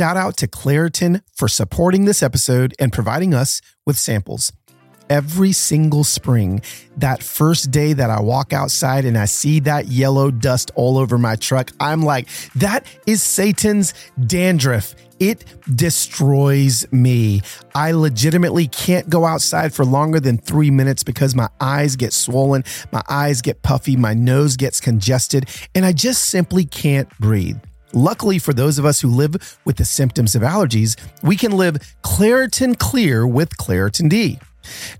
shout out to Claritin for supporting this episode and providing us with samples. Every single spring, that first day that I walk outside and I see that yellow dust all over my truck, I'm like, that is Satan's dandruff. It destroys me. I legitimately can't go outside for longer than three minutes because my eyes get swollen, my eyes get puffy, my nose gets congested, and I just simply can't breathe. Luckily, for those of us who live with the symptoms of allergies, we can live Claritin Clear with Claritin D.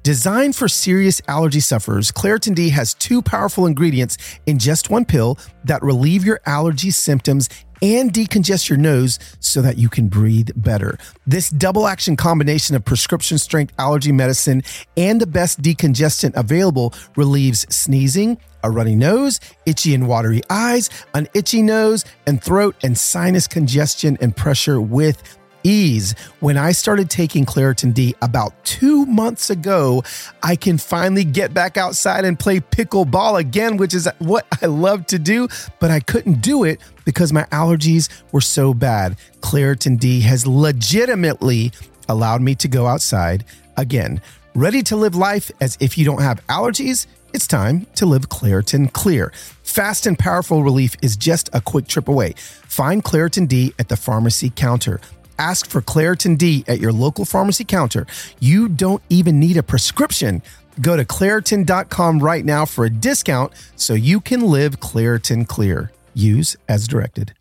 Designed for serious allergy sufferers, Claritin D has two powerful ingredients in just one pill that relieve your allergy symptoms and decongest your nose so that you can breathe better. This double action combination of prescription strength allergy medicine and the best decongestant available relieves sneezing, a runny nose, itchy and watery eyes, an itchy nose, and throat and sinus congestion and pressure with ease. When I started taking Claritin D about two months ago, I can finally get back outside and play pickleball again, which is what I love to do, but I couldn't do it because my allergies were so bad. Claritin D has legitimately allowed me to go outside again. Ready to live life as if you don't have allergies? It's time to live Claritin Clear. Fast and powerful relief is just a quick trip away. Find Claritin D at the pharmacy counter. Ask for Claritin D at your local pharmacy counter. You don't even need a prescription. Go to Claritin.com right now for a discount so you can live Claritin Clear. Use as directed.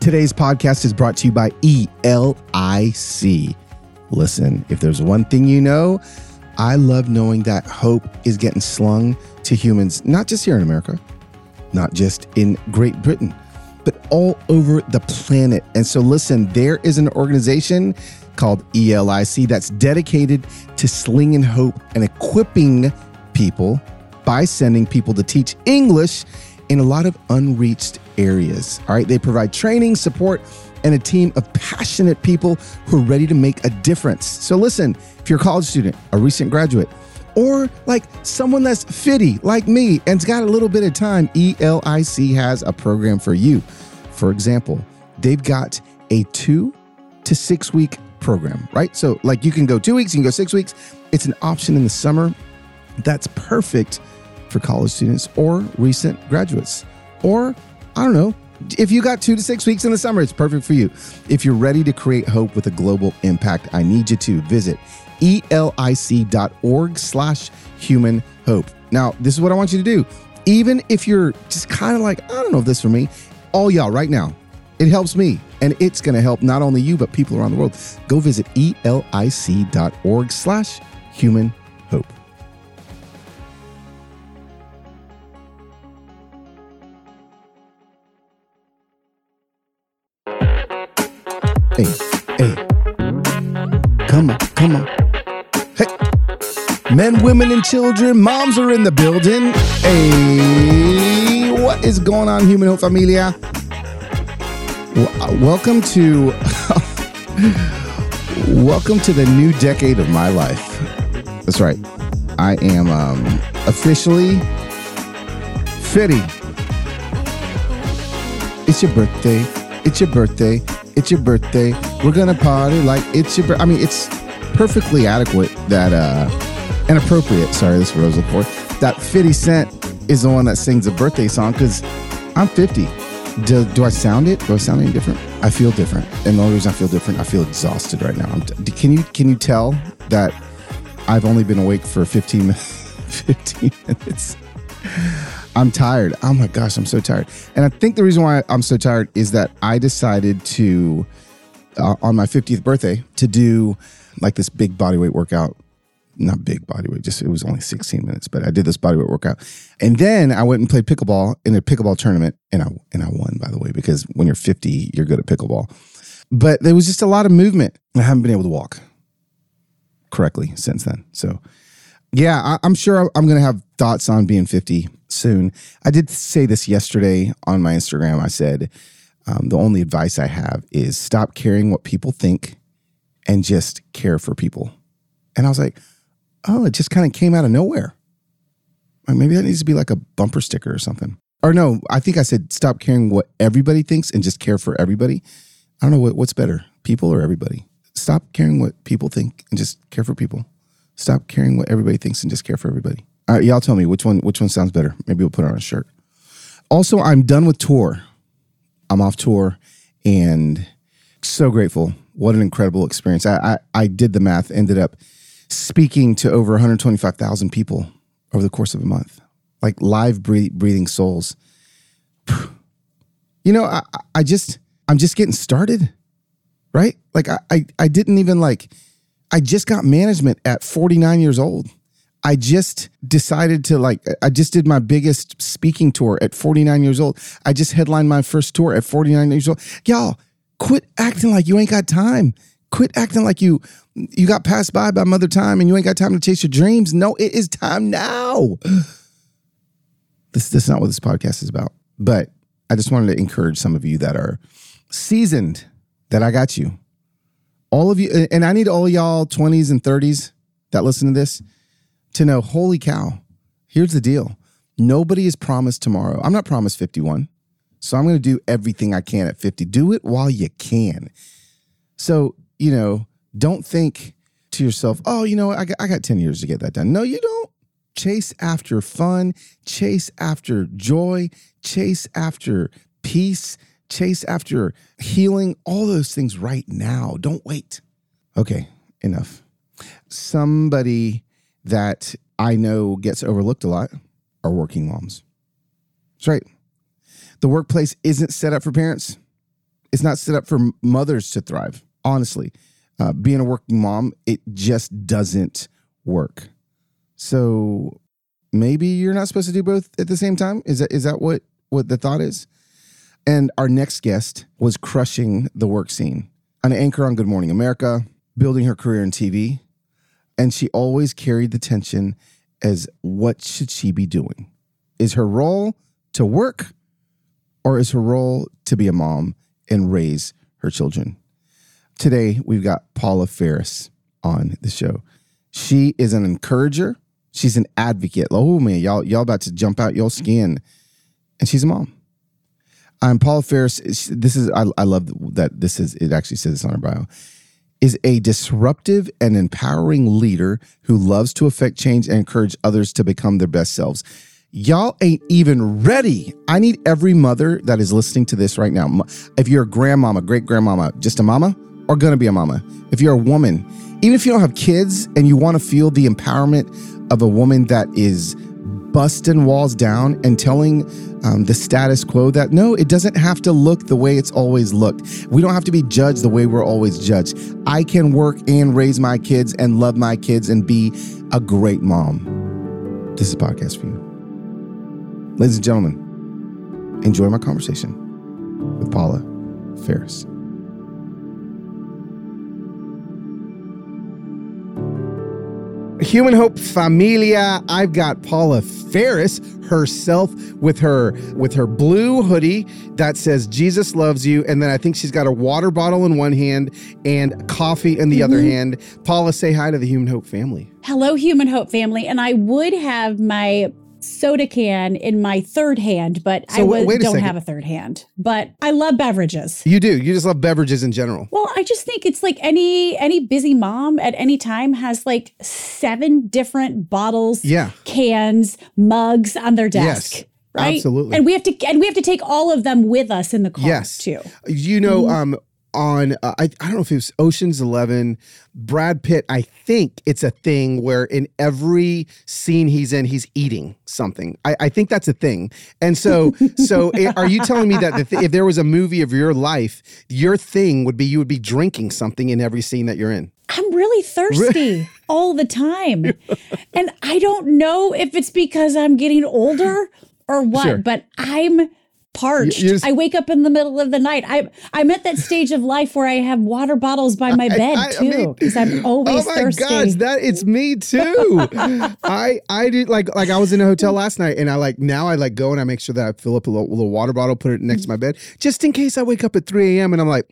Today's podcast is brought to you by ELIC. Listen, if there's one thing you know, I love knowing that hope is getting slung to humans, not just here in America, not just in Great Britain, but all over the planet. And so, listen, there is an organization called ELIC that's dedicated to slinging hope and equipping people by sending people to teach English in a lot of unreached areas. All right, they provide training, support, and a team of passionate people who are ready to make a difference. So, listen, if you're a college student, a recent graduate, or like someone that's fitty like me and's got a little bit of time, ELIC has a program for you. For example, they've got a two to six week program, right? So, like you can go two weeks, you can go six weeks. It's an option in the summer that's perfect for college students or recent graduates. Or, I don't know, if you got two to six weeks in the summer, it's perfect for you. If you're ready to create hope with a global impact, I need you to visit elic.org slash human hope. Now, this is what I want you to do. Even if you're just kind of like, I don't know if this for me, all y'all right now, it helps me and it's going to help not only you, but people around the world. Go visit elic.org slash human hope. Hey, hey. Come on, come on. Hey. Men, women, and children, moms are in the building. Hey, what is going on, Human Hope Familia? Well, welcome to welcome to the new decade of my life. That's right. I am um, officially 50. It's your birthday. It's your birthday. It's your birthday. We're gonna party like it's your. Bir- I mean, it's perfectly adequate that uh and appropriate. Sorry, this was for that 50 Cent is the one that sings a birthday song because I'm 50. Do, do I sound it? Do I sound any different? I feel different, and the only reason I feel different, I feel exhausted right now. T- can you can you tell that I've only been awake for 15 15 minutes? I'm tired. Oh my gosh, I'm so tired. And I think the reason why I'm so tired is that I decided to, uh, on my 50th birthday, to do like this big bodyweight workout. Not big bodyweight, just it was only 16 minutes, but I did this bodyweight workout. And then I went and played pickleball in a pickleball tournament, and I and I won, by the way, because when you're 50, you're good at pickleball. But there was just a lot of movement. I haven't been able to walk correctly since then. So yeah, I, I'm sure I'm going to have thoughts on being 50 soon. I did say this yesterday on my Instagram. I said, um, the only advice I have is stop caring what people think and just care for people. And I was like, oh, it just kind of came out of nowhere. Like maybe that needs to be like a bumper sticker or something. or no, I think I said stop caring what everybody thinks and just care for everybody. I don't know what, what's better, people or everybody. Stop caring what people think and just care for people. Stop caring what everybody thinks and just care for everybody. All right, y'all tell me which one which one sounds better. Maybe we'll put it on a shirt. Also, I'm done with tour. I'm off tour and so grateful. What an incredible experience. I, I, I did the math, ended up speaking to over 125,000 people over the course of a month, like live breathing souls. You know, I, I just, I'm just getting started, right? Like I, I, I didn't even like, I just got management at 49 years old. I just decided to like, I just did my biggest speaking tour at 49 years old. I just headlined my first tour at 49 years old. Y'all, quit acting like you ain't got time. Quit acting like you you got passed by by mother time and you ain't got time to chase your dreams. No, it is time now. This, this is not what this podcast is about. But I just wanted to encourage some of you that are seasoned that I got you. All of you, and I need all y'all 20s and 30s that listen to this to know holy cow, here's the deal. Nobody is promised tomorrow. I'm not promised 51. So I'm going to do everything I can at 50. Do it while you can. So, you know, don't think to yourself, oh, you know? I got, I got 10 years to get that done. No, you don't. Chase after fun, chase after joy, chase after peace, chase after healing, all those things right now. Don't wait. Okay, enough. Somebody that I know gets overlooked a lot are working moms. That's right the workplace isn't set up for parents. It's not set up for mothers to thrive. Honestly, uh, being a working mom, it just doesn't work. So maybe you're not supposed to do both at the same time. Is that is that what what the thought is? And our next guest was crushing the work scene, an anchor on Good Morning America, building her career in TV, and she always carried the tension as what should she be doing? Is her role to work or is her role to be a mom and raise her children? Today, we've got Paula Faris on the show. She is an encourager. She's an advocate. Oh man, y'all, y'all about to jump out your skin. And she's a mom. I'm Paula Faris. This is I, I love that this is it actually says this on her bio. Is a disruptive and empowering leader who loves to affect change and encourage others to become their best selves. Y'all ain't even ready. I need every mother that is listening to this right now. If you're a grandmama, great grandmama, just a mama, or gonna be a mama, if you're a woman, even if you don't have kids and you wanna feel the empowerment of a woman that is busting walls down and telling um, the status quo that no, it doesn't have to look the way it's always looked. We don't have to be judged the way we're always judged. I can work and raise my kids and love my kids and be a great mom. This is a podcast for you. Ladies and gentlemen, enjoy my conversation with Paula Faris. Human Hope Familia. I've got Paula Faris herself with her with her blue hoodie that says Jesus loves you and then I think she's got a water bottle in one hand and coffee in the mm-hmm. other hand. Paula say hi to the Human Hope family. Hello Human Hope family and I would have my soda can in my third hand, but so I w- don't second. have a third hand. But I love beverages. You do. You just love beverages in general. Well, I just think it's like any any busy mom at any time has like seven different bottles, yeah. cans, mugs on their desk. Yes. Right? Absolutely. And we have to and we have to take all of them with us in the car yes. too. You know, mm-hmm. um on uh, I, I don't know if it was Ocean's 11 Brad Pitt I think it's a thing where in every scene he's in he's eating something. I, I think that's a thing. And so so eh, are you telling me that the th- if there was a movie of your life your thing would be you would be drinking something in every scene that you're in? I'm really thirsty all the time. And I don't know if it's because I'm getting older or what sure. but I'm parched. Just, I wake up in the middle of the night. I I'm at that stage of life where I have water bottles by my bed I, I, too because I am always thirsty. Oh my thirsty. gosh, that it's me too. I I did like like I was in a hotel last night and I like now I like go and I make sure that I fill up a little, little water bottle, put it next to mm. my bed just in case I wake up at 3 a.m. and I'm like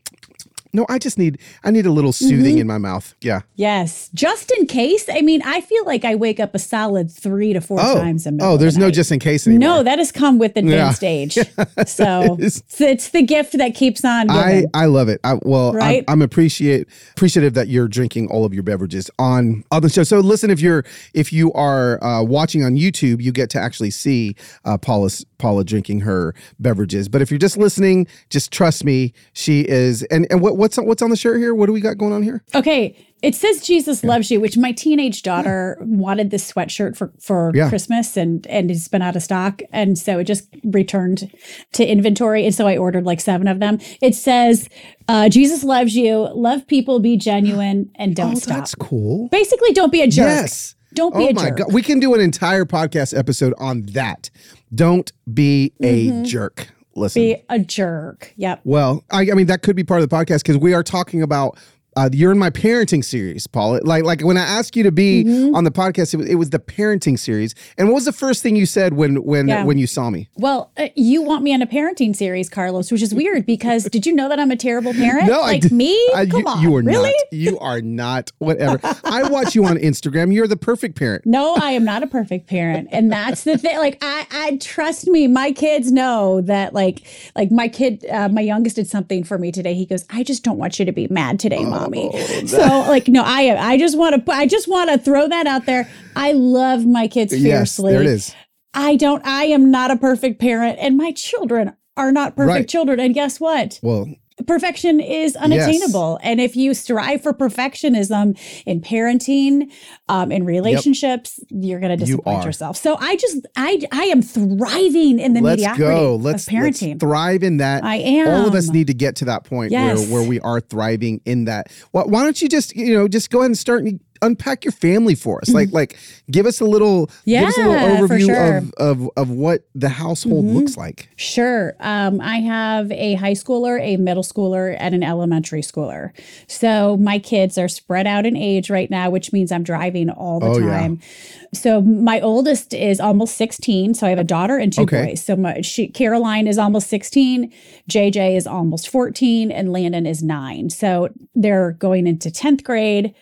No, I just need I need a little soothing mm-hmm. in my mouth. Yeah. Yes, just in case. I mean, I feel like I wake up a solid three to four oh. times a minute. Oh, there's no night. just in case anymore. No, that has come with advanced yeah. age. So it's, it's, the gift that keeps on. Giving. I I love it. I, well, right? I'm, I'm appreciate appreciative that you're drinking all of your beverages on on the show. So listen, if you're if you are uh, watching on YouTube, you get to actually see uh, Paula's Paula drinking her beverages. But if you're just listening, just trust me, she is. And and what, what's what's on the shirt here? What do we got going on here? Okay, it says Jesus yeah. loves you, which my teenage daughter yeah. wanted this sweatshirt for for yeah. Christmas, and and it's been out of stock, and so it just returned to inventory, and so I ordered like seven of them. It says, uh, "Jesus loves you, love people, be genuine, and don't oh, stop." That's cool. Basically, don't be a jerk. Yes. Don't be oh a my jerk. God. We can do an entire podcast episode on that. Don't be a mm-hmm. jerk. Listen. Be a jerk. Yep. Well, I, I mean, that could be part of the podcast because we are talking about uh, you're in my parenting series, Paul. Like, like when I asked you to be mm-hmm. on the podcast, it was, it was, the parenting series. And what was the first thing you said when when yeah. when you saw me? Well, uh, you want me on a parenting series, Carlos, which is weird because did you know that I'm a terrible parent? no, like I me. I, Come you, on, you are really? not. You are not. Whatever. I watch you on Instagram. You're the perfect parent. No, I am not a perfect parent, and that's the thing. Like, I, I trust me. My kids know that. Like, like my kid, uh, my youngest did something for me today. He goes, "I just don't want you to be mad today, oh. So like no, I I just want to I just want to throw that out there. I love my kids fiercely. Yes, there it is. I don't I am not a perfect parent and my children are not perfect right. children and guess what? Well, perfection is unattainable. Yes. And if you strive for perfectionism in parenting, um, in relationships, yep. you're going to disappoint you yourself. So I just, I, I am thriving in the let's mediocrity go. Let's, of parenting. Let's thrive in that. I am. All of us need to get to that point yes. where, where we are thriving in that. Well, why don't you just, you know, just go ahead and start unpack your family for us. Like, like give us a little, yeah, give us a little overview sure. of, of, of what the household mm-hmm. looks like. Sure. Um, I have a high schooler, a middle schooler, and an elementary schooler. So my kids are spread out in age right now, which means I'm driving all the oh, time. Yeah. So my oldest is almost 16. So I have a daughter and two okay. boys. So my she, Caroline is almost 16, JJ is almost 14, and Landon is nine. So they're going into 10th grade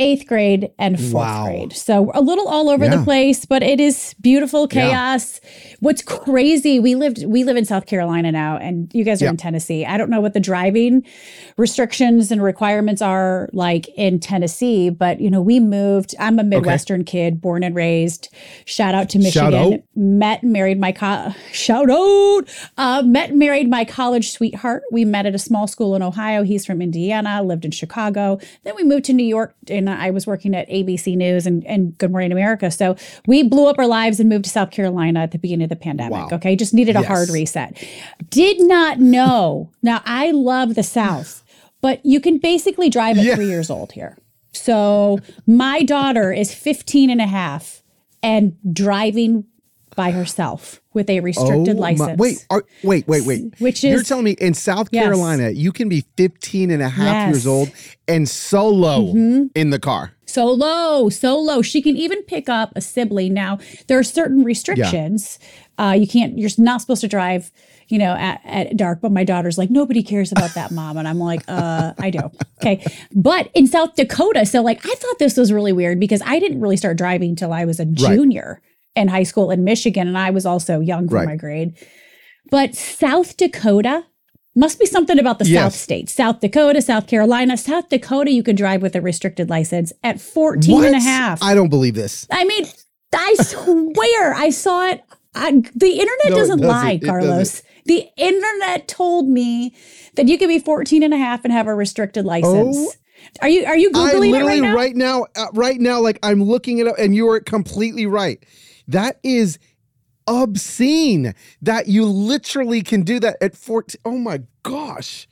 eighth grade and fourth wow. grade. So a little all over yeah. the place, but it is beautiful chaos. Yeah. What's crazy, we lived we live in South Carolina now and you guys are in Tennessee. I don't know what the driving restrictions and requirements are like in Tennessee, but you know, we moved. I'm a Midwestern okay. kid, born and raised. Shout out to Michigan. Out. Met married my co- shout out. Uh, met married my college sweetheart. We met at a small school in Ohio. He's from Indiana, lived in Chicago. Then we moved to New York in I was working at ABC News and, and Good Morning America. So we blew up our lives and moved to South Carolina at the beginning of the pandemic. Wow. Okay. Just needed a yes. hard reset. Did not know. now, I love the South, but you can basically drive at yeah. three years old here. So my daughter is 15 and a half and driving by herself with a restricted oh, license. wait, are, wait, wait, wait. Which is You're telling me in South yes. Carolina, you can be 15 and a half yes. years old and solo mm-hmm. in the car. Solo, solo. She can even pick up a sibling. Now, there are certain restrictions. Yeah. Uh, you can't, you're not supposed to drive, you know, at, at dark. But my daughter's like, nobody cares about that, mom. And I'm like, uh, I do. Okay. But in South Dakota, so like, I thought this was really weird because I didn't really start driving till I was a junior. Right in high school in Michigan, and I was also young for right. my grade. But South Dakota must be something about the yes. South states. South Dakota, South Carolina, South Dakota, you can drive with a restricted license at 14 what? and a half. I don't believe this. I mean, I swear I saw it. I, the internet no, doesn't, doesn't, lie, Carlos. Doesn't. The internet told me that you could be 14 and a half and have a restricted license. Oh. Are you are you googling I literally it right now? Right now, uh, right now, like I'm looking it up, and you are completely right. That is obscene that you literally can do that at 14. Oh my gosh.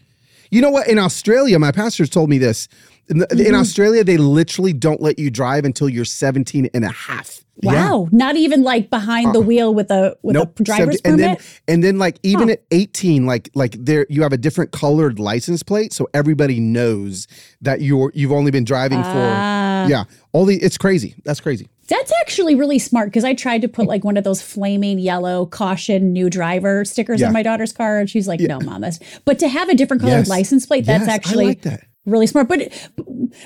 You know what? In Australia, my pastors told me this. In, mm-hmm. in, Australia, they literally don't let you drive until you're 17 and a half. Wow. Yeah. Not even like behind uh, the wheel with a with nope, a driver's 70, permit. And then and then like even huh. at 18, like like there you have a different colored license plate. So everybody knows that you're you've only been driving uh, for ah. yeah. All the it's crazy. That's crazy. That's actually really smart because I tried to put like one of those flaming yellow caution new driver stickers yeah. on my daughter's car, and she's like, yeah. "No, mom, that's." But to have a different colored yes. license plate, that's yes, actually like that. really smart. But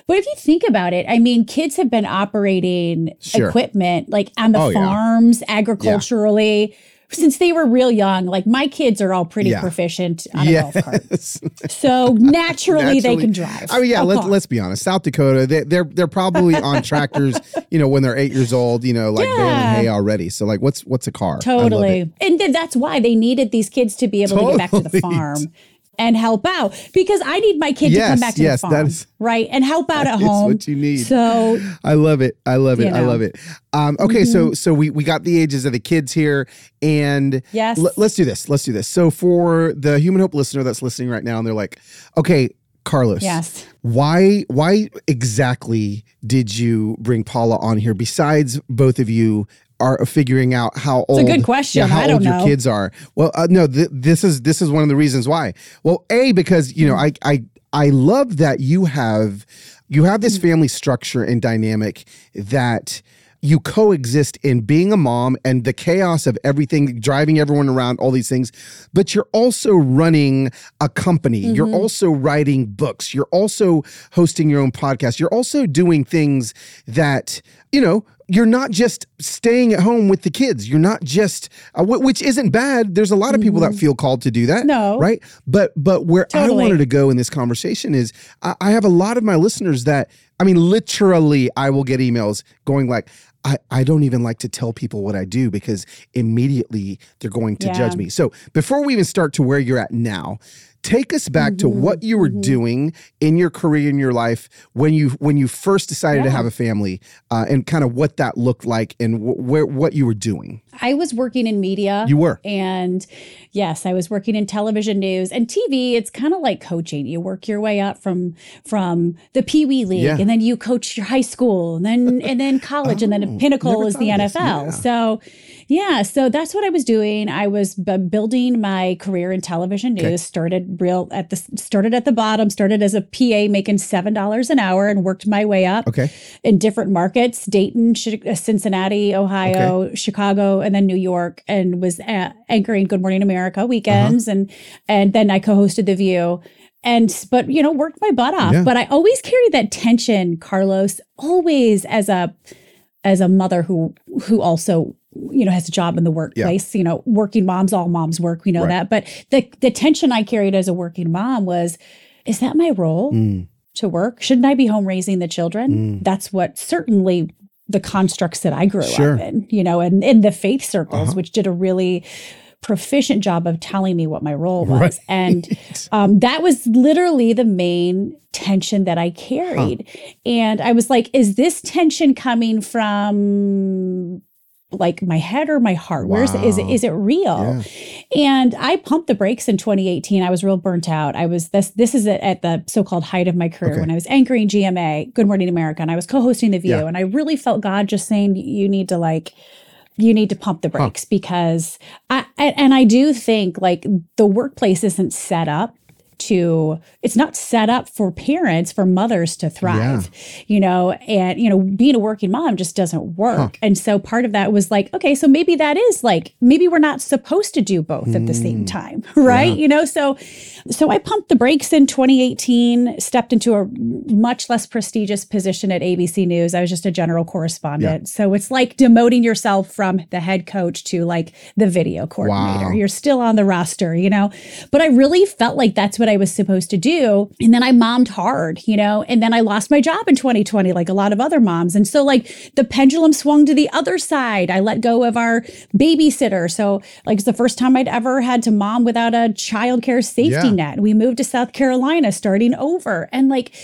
but if you think about it, I mean, kids have been operating sure. equipment like on the oh, farms, yeah. agriculturally since they were real young, like my kids are all pretty yeah. proficient on yes. a golf cart. So naturally, naturally, they can drive. Oh yeah, let's, let's be honest. South Dakota, they, are they're, they're probably on tractors, you know, when they're eight years old, you know, like yeah. baling hay already. So like, what's what's a car? Totally, and th- that's why they needed these kids to be able totally. to get back to the farm and help out because I need my kid yes, to come back to yes, the farm, is, right, and help out at home. What you need. So I love it. I love it. Know. I love it. Um, okay, mm-hmm. so so we we got the ages of the kids here, and yes, l- let's do this. Let's do this. So for the Human Hope listener that's listening right now, and they're like, okay. Carlos. Yes. Why why exactly did you bring Paula on here besides both of you are figuring out how old. It's a good question. Yeah, how old your kids are. Well, uh, no, th- this is this is one of the reasons why. Well, a because you know I I I love that you have you have this family structure and dynamic that you coexist in being a mom and the chaos of everything, driving everyone around, all these things, but you're also running a company. Mm-hmm. You're also writing books. You're also hosting your own podcast. You're also doing things that, you know, you're not just staying at home with the kids. You're not just, uh, w- which isn't bad. There's a lot of people mm-hmm. that feel called to do that. No, right? But but where totally. I wanted to go in this conversation is, I, I have a lot of my listeners that, I mean, literally, I will get emails going like, I, I don't even like to tell people what I do because immediately they're going to yeah. judge me. So before we even start to where you're at now, take us back mm-hmm. to what you were mm-hmm. doing in your career in your life when you when you first decided yeah. to have a family uh, and kind of what that looked like and wh- where what you were doing i was working in media you were and yes i was working in television news and tv it's kind of like coaching you work your way up from from the pee wee league yeah. and then you coach your high school and then and then college oh, and then oh, pinnacle is the nfl yeah. so yeah, so that's what I was doing. I was b- building my career in television news. Okay. Started real at the started at the bottom. Started as a PA making seven dollars an hour and worked my way up. Okay. In different markets: Dayton, uh, Cincinnati, Ohio, okay. Chicago, and then New York. And was anchoring Good Morning America weekends, uh-huh. and and then I co-hosted The View and but you know worked my butt off yeah. but i always carry that tension carlos always as a as a mother who who also you know has a job in the workplace yeah. you know working moms all moms work we know right. that but the the tension i carried as a working mom was is that my role mm. to work shouldn't i be home raising the children mm. that's what certainly the constructs that i grew sure. up in you know and in the faith circles uh-huh. which did a really proficient job of telling me what my role was right. and um, that was literally the main tension that i carried huh. and i was like is this tension coming from like my head or my heart? Wow. Where's is it is it real? Yeah. And I pumped the brakes in 2018. I was real burnt out. I was this this is at the so-called height of my career okay. when I was anchoring GMA, Good Morning America, and I was co-hosting The View. Yeah. And I really felt God just saying you need to like you need to pump the brakes huh. because I and I do think like the workplace isn't set up to it's not set up for parents for mothers to thrive yeah. you know and you know being a working mom just doesn't work huh. and so part of that was like okay so maybe that is like maybe we're not supposed to do both mm. at the same mm. time right yeah. you know so so i pumped the brakes in 2018 stepped into a much less prestigious position at abc news i was just a general correspondent yeah. so it's like demoting yourself from the head coach to like the video coordinator wow. you're still on the roster you know but i really felt like that's what I was supposed to do. And then I mommed hard, you know, and then I lost my job in 2020, like a lot of other moms. And so, like, the pendulum swung to the other side. I let go of our babysitter. So, like, it's the first time I'd ever had to mom without a childcare safety yeah. net. We moved to South Carolina, starting over. And like,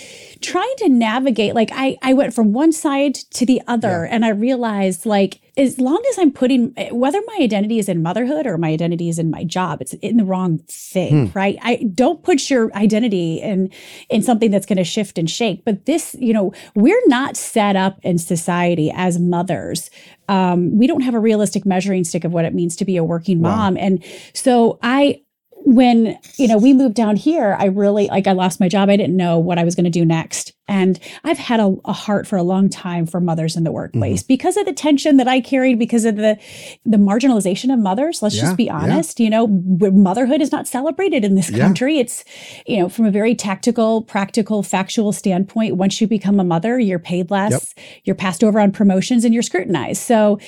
trying to navigate like I I went from one side to the other yeah. and I realized like as long as I'm putting whether my identity is in motherhood or my identity is in my job, it's in the wrong thing, hmm. right? I don't put your identity in in something that's going to shift and shake. But this, you know, we're not set up in society as mothers. Um, we don't have a realistic measuring stick of what it means to be a working mom, wow. and so I when you know we moved down here i really like i lost my job. I didn't know what i was going to do next And I've had a, a, heart for a long time for mothers in the workplace mm-hmm. because of the tension that I carried, because of the the marginalization of mothers. Let's yeah, just be honest. Yeah. You know, motherhood is not celebrated in this country. Yeah. It's, you know, from a very tactical, practical, factual standpoint, once you become a mother, you're paid less, yep. you're passed over on promotions, and you're scrutinized. So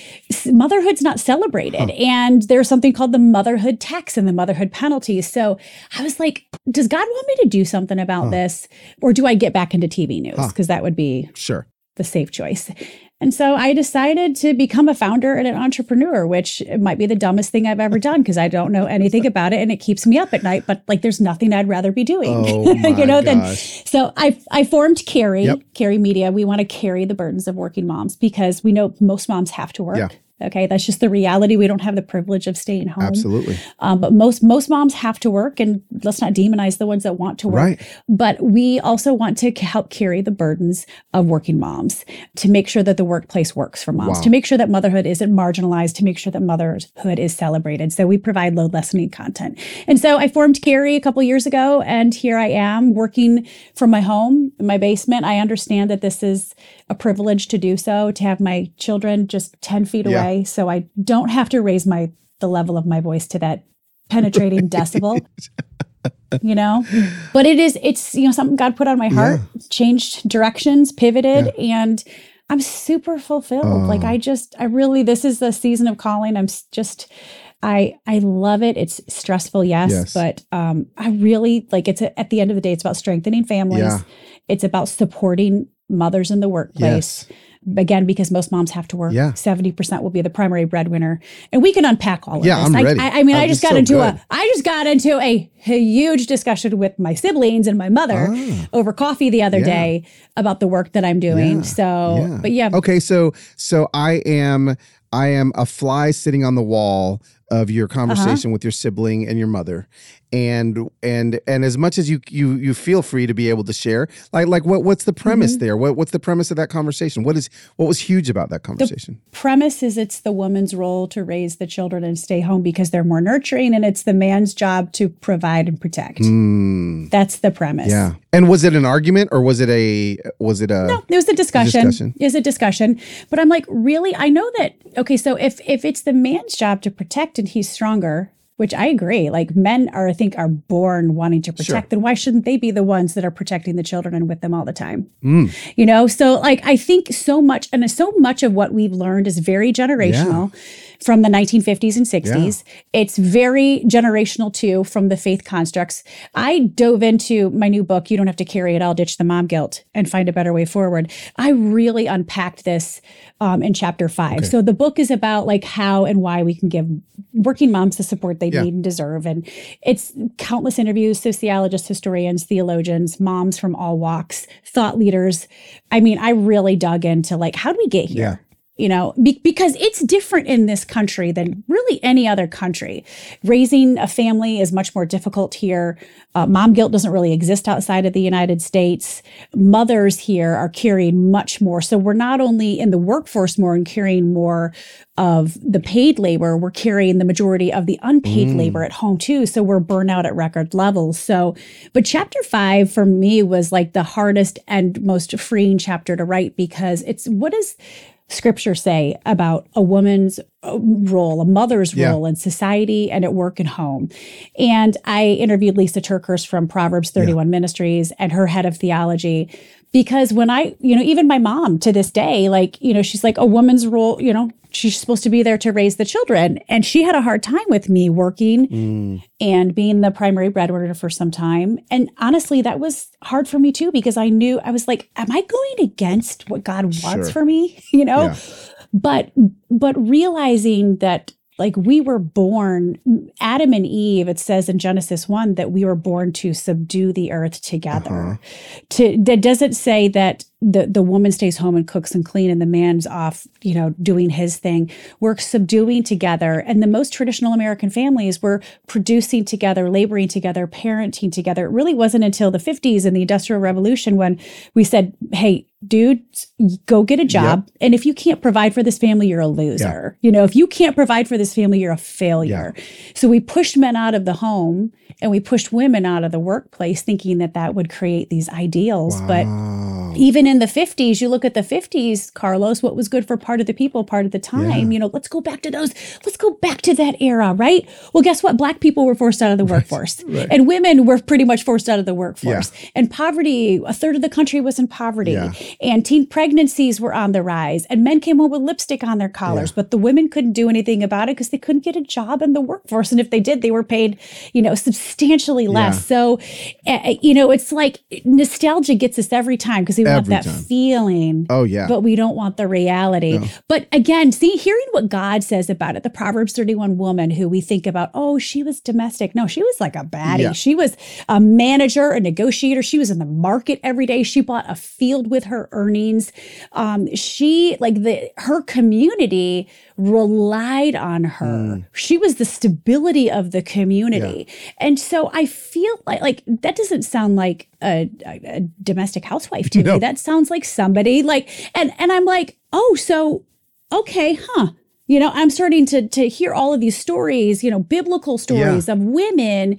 motherhood's not celebrated. Huh. And there's something called the motherhood tax and the motherhood penalties. So I was like, does God want me to do something about huh. this? Or do I get back into TV? TV news because huh. that would be sure the safe choice. And so I decided to become a founder and an entrepreneur, which might be the dumbest thing I've ever done because I don't know anything about it and it keeps me up at night. But like, there's nothing I'd rather be doing, oh you know. Then, so I I formed Carry yep. Carry Media. We want to carry the burdens of working moms because we know most moms have to work. Yeah. Okay, that's just the reality. We don't have the privilege of staying home. Absolutely. Um, but most most moms have to work, and let's not demonize the ones that want to work. Right. But we also want to help carry the burdens of working moms to make sure that the workplace works for moms, wow. to make sure that motherhood isn't marginalized, to make sure that motherhood is celebrated. So we provide load lessening content. And so I formed Carry a couple years ago, and here I am working from my home, in my basement. I understand that this is a privilege to do so, to have my children just 10 feet yeah. away. So I don't have to raise my the level of my voice to that penetrating decibel. You know? But it is it's you know something God put on my heart, yeah. changed directions, pivoted, yeah. and I'm super fulfilled. Uh, like I just I really this is the season of calling. I'm just I I love it. It's stressful, yes, yes. but um I really like it's a, at the end of the day it's about strengthening families. Yeah. It's about supporting mothers in the workplace. Yes. Again, because most moms have to work. Yeah. 70% will be the primary breadwinner. And we can unpack all of yeah, this. I'm ready. I, I mean, I just got so into good. a I just got into a, a, huge discussion with my siblings and my mother ah. over coffee the other yeah. day about the work that I'm doing. Yeah. So yeah. but yeah. Okay, so so I am I am a fly sitting on the wall of your uh-huh. conversation uh-huh. with your sibling and your mother and and and as much as you you you feel free to be able to share like like what what's the premise mm-hmm. there? What what's the premise of that conversation? What is what was huge about that conversation? the premise is it's the woman's role to raise the children and stay home because they're more nurturing and it's the man's job to provide and protect. Mm. that's the premise. Yeah. And was it an argument or was it a was it a no it was a discussion, discussion. it was a discussion. But i'm like really? I know that okay so if if it's the man's job to protect and he's stronger which I agree. Like men are, I think, are born wanting to protect. Sure. Then why shouldn't they be the ones that are protecting the children and with them all the time? Mm. You know, so like I think so much, and so much of what we've learned is very generational. Yeah from the 1950s and 60s. Yeah. It's very generational too from the faith constructs. I dove into my new book, You Don't Have to Carry It, All Ditch the Mom Guilt and Find a Better Way Forward. I really unpacked this um, in chapter five. Okay. So the book is about like how and why we can give working moms the support they yeah. need and deserve. And it's countless interviews, sociologists, historians, theologians, moms from all walks, thought leaders. I mean, I really dug into like, how do we get here? Yeah you know, be, because it's different in this country than really any other country. Raising a family is much more difficult here. Uh, mom guilt doesn't really exist outside of the United States. Mothers here are carrying much more. So we're not only in the workforce more and carrying more of the paid labor, we're carrying the majority of the unpaid mm. labor at home too. So we're burnout at record levels. So, but chapter five for me was like the hardest and most freeing chapter to write because it's what is scripture say about a woman's uh, role, a mother's yeah. role in society and at work and home. And I interviewed Lisa TerKeurst from Proverbs 31 yeah. Ministries and her head of theology because when I, you know, even my mom to this day, like, you know, she's like a woman's role, you know, she's supposed to be there to raise the children. And she had a hard time with me working mm. and being the primary breadwinner for some time. And honestly, that was hard for me too, because I knew I was like, am I going against what God wants sure. for me? You know? Yeah. But but realizing that like we were born, Adam and Eve, it says in Genesis 1 that we were born to subdue the earth together. Uh-huh. To that doesn't say that the, the woman stays home and cooks and clean and the man's off, you know, doing his thing. We're subduing together. And the most traditional American families were producing together, laboring together, parenting together. It really wasn't until the 50s and the Industrial Revolution when we said, hey, dude, go get a job. Yep. And if you can't provide for this family, you're a loser. Yeah. You know, if you can't provide for this family, you're a failure. Yeah. So we pushed men out of the home and we pushed women out of the workplace thinking that that would create these ideals. Wow. But even in the 50s, you look at the 50s, Carlos, what was good for part of the people, part of the time, yeah. you know, let's go back to those, let's go back to that era, right? Well, guess what? Black people were forced out of the workforce right. Right. and women were pretty much forced out of the workforce. Yeah. And poverty, a third of the country was in poverty yeah. and teen pregnancies were on the rise and men came home with lipstick on their collars, but the women couldn't do anything about it because they couldn't get a job in the workforce. And if they did, they were paid, you know, substantially less. So, uh, you know, it's like nostalgia gets us every time because we every want that time. feeling. Oh, yeah. But we don't want the reality. No. But again, see, hearing what God says about it, the Proverbs 31 woman who we think about, oh, she was domestic. No, she was like a baddie. Yeah. She was a manager, a negotiator. She was in the market every day. She bought a field with her earnings. Um, she, like, the her community relied on her. Mm. She was the stability of the community. Yeah. And so I feel like like that doesn't sound like a, a, domestic housewife to no. me. That sounds like somebody like and and I'm like, "Oh, so okay, huh." You know, I'm starting to to hear all of these stories, you know, biblical stories yeah. of women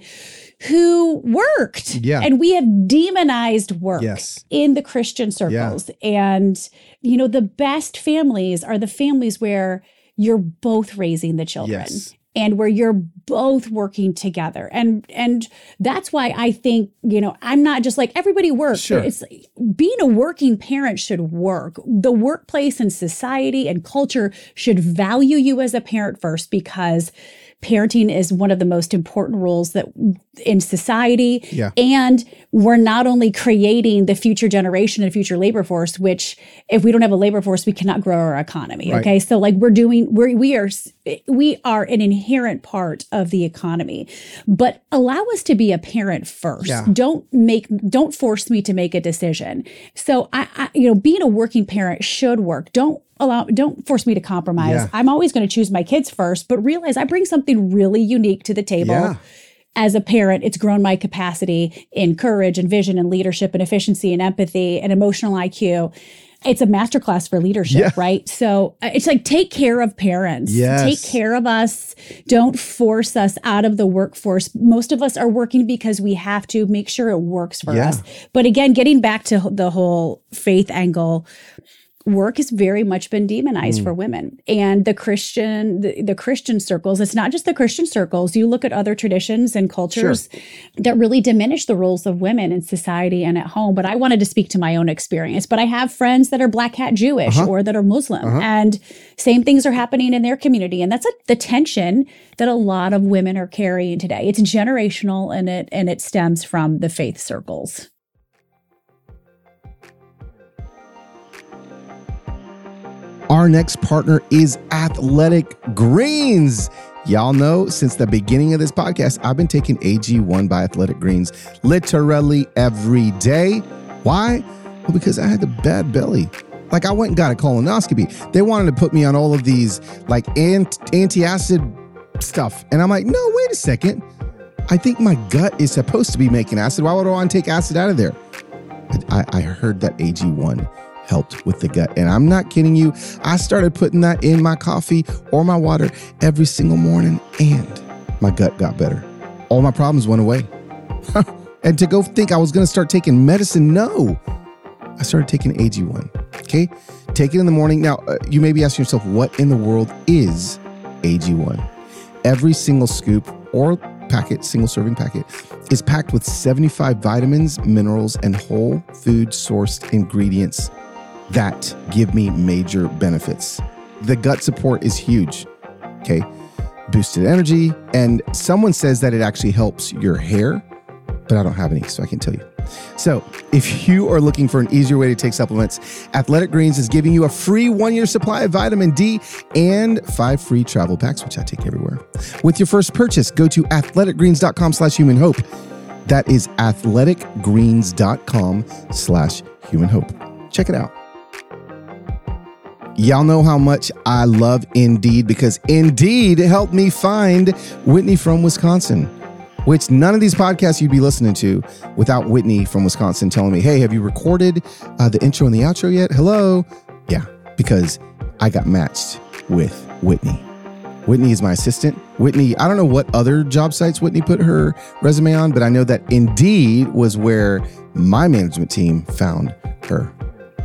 who worked. Yeah. And we have demonized work yes. in the Christian circles. Yeah. And, you know, the best families are the families where you're both raising the children. Yes. And where you're both working together. And and that's why I think, you know, I'm not just like everybody works. Sure. It's being a working parent should work. The workplace and society and culture should value you as a parent first because parenting is one of the most important roles that in society yeah. and we're not only creating the future generation and future labor force which if we don't have a labor force we cannot grow our economy right. okay so like we're doing we're, we are we are an inherent part of the economy but allow us to be a parent first yeah. don't make don't force me to make a decision so I, I you know being a working parent should work don't allow don't force me to compromise. Yeah. I'm always going to choose my kids first, but realize I bring something really unique to the table. Yeah. As a parent, it's grown my capacity in courage and vision and leadership and efficiency and empathy and emotional IQ. It's a masterclass for leadership, yeah. right? So uh, it's like take care of parents. Yes. Take care of us. Don't force us out of the workforce. Most of us are working because we have to make sure it works for us. But again, getting back to the whole faith angle, work has very much been demonized mm. for women and the christian the, the, christian circles it's not just the christian circles you look at other traditions and cultures sure. that really diminish the roles of women in society and at home but i wanted to speak to my own experience but i have friends that are black hat jewish uh-huh. or that are muslim uh-huh. and same things are happening in their community and that's a, the tension that a lot of women are carrying today it's generational and it and it stems from the faith circles Our next partner is Athletic Greens. Y'all know since the beginning of this podcast, I've been taking AG1 by Athletic Greens literally every day. Why? Well, because I had the bad belly. Like I went and got a colonoscopy. They wanted to put me on all of these like anti acid stuff. And I'm like, no, wait a second. I think my gut is supposed to be making acid. Why would I want to take acid out of there? I, I heard that AG1 helped with the gut. And I'm not kidding you. I started putting that in my coffee or my water every single morning, and my gut got better. All my problems went away. and to go think I was going to start taking medicine, no. I started taking AG1. Okay. Take it in the morning. Now, uh, you may be asking yourself, what in the world is AG1? Every single scoop or packet, single serving packet, is packed with 75 vitamins, minerals, and whole food sourced ingredients that give me major benefits. The gut support is huge. Okay. Boosted energy. And someone says that it actually helps your hair, but I don't have any, so I can tell you. So, if you are looking for an easier way to take supplements, Athletic Greens is giving you a free one year supply of vitamin D and five free travel packs, which I take everywhere. With your first purchase, go to athleticgreens.com slash human hope. That is athleticgreens.com slash human hope. Check it out. Y'all know how much I love Indeed because Indeed helped me find Whitney from Wisconsin, which none of these podcasts you'd be listening to without Whitney from Wisconsin telling me, hey, have you recorded uh, the intro and the outro yet? Hello? Yeah, because I got matched with Whitney. Whitney is my assistant. Whitney, I don't know what other job sites Whitney put her resume on, but I know that Indeed was where my management team found her.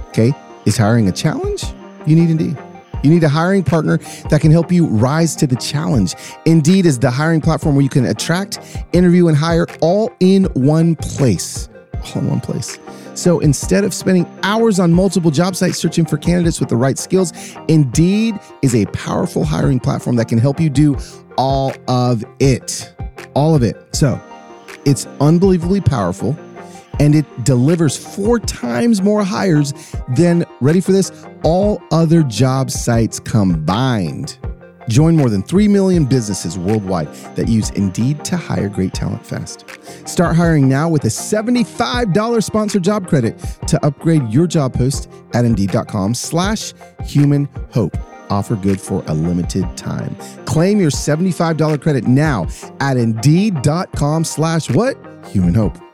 Okay. Is hiring a challenge? You need Indeed. You need a hiring partner that can help you rise to the challenge. Indeed is the hiring platform where you can attract, interview, and hire all in one place. All in one place. So instead of spending hours on multiple job sites searching for candidates with the right skills, Indeed is a powerful hiring platform that can help you do all of it. All of it. So it's unbelievably powerful and it delivers four times more hires than, ready for this, all other job sites combined. Join more than 3 million businesses worldwide that use Indeed to hire great talent fast. Start hiring now with a $75 sponsored job credit to upgrade your job post at Indeed.com slash human hope. Offer good for a limited time. Claim your $75 credit now at Indeed.com slash what? Human hope.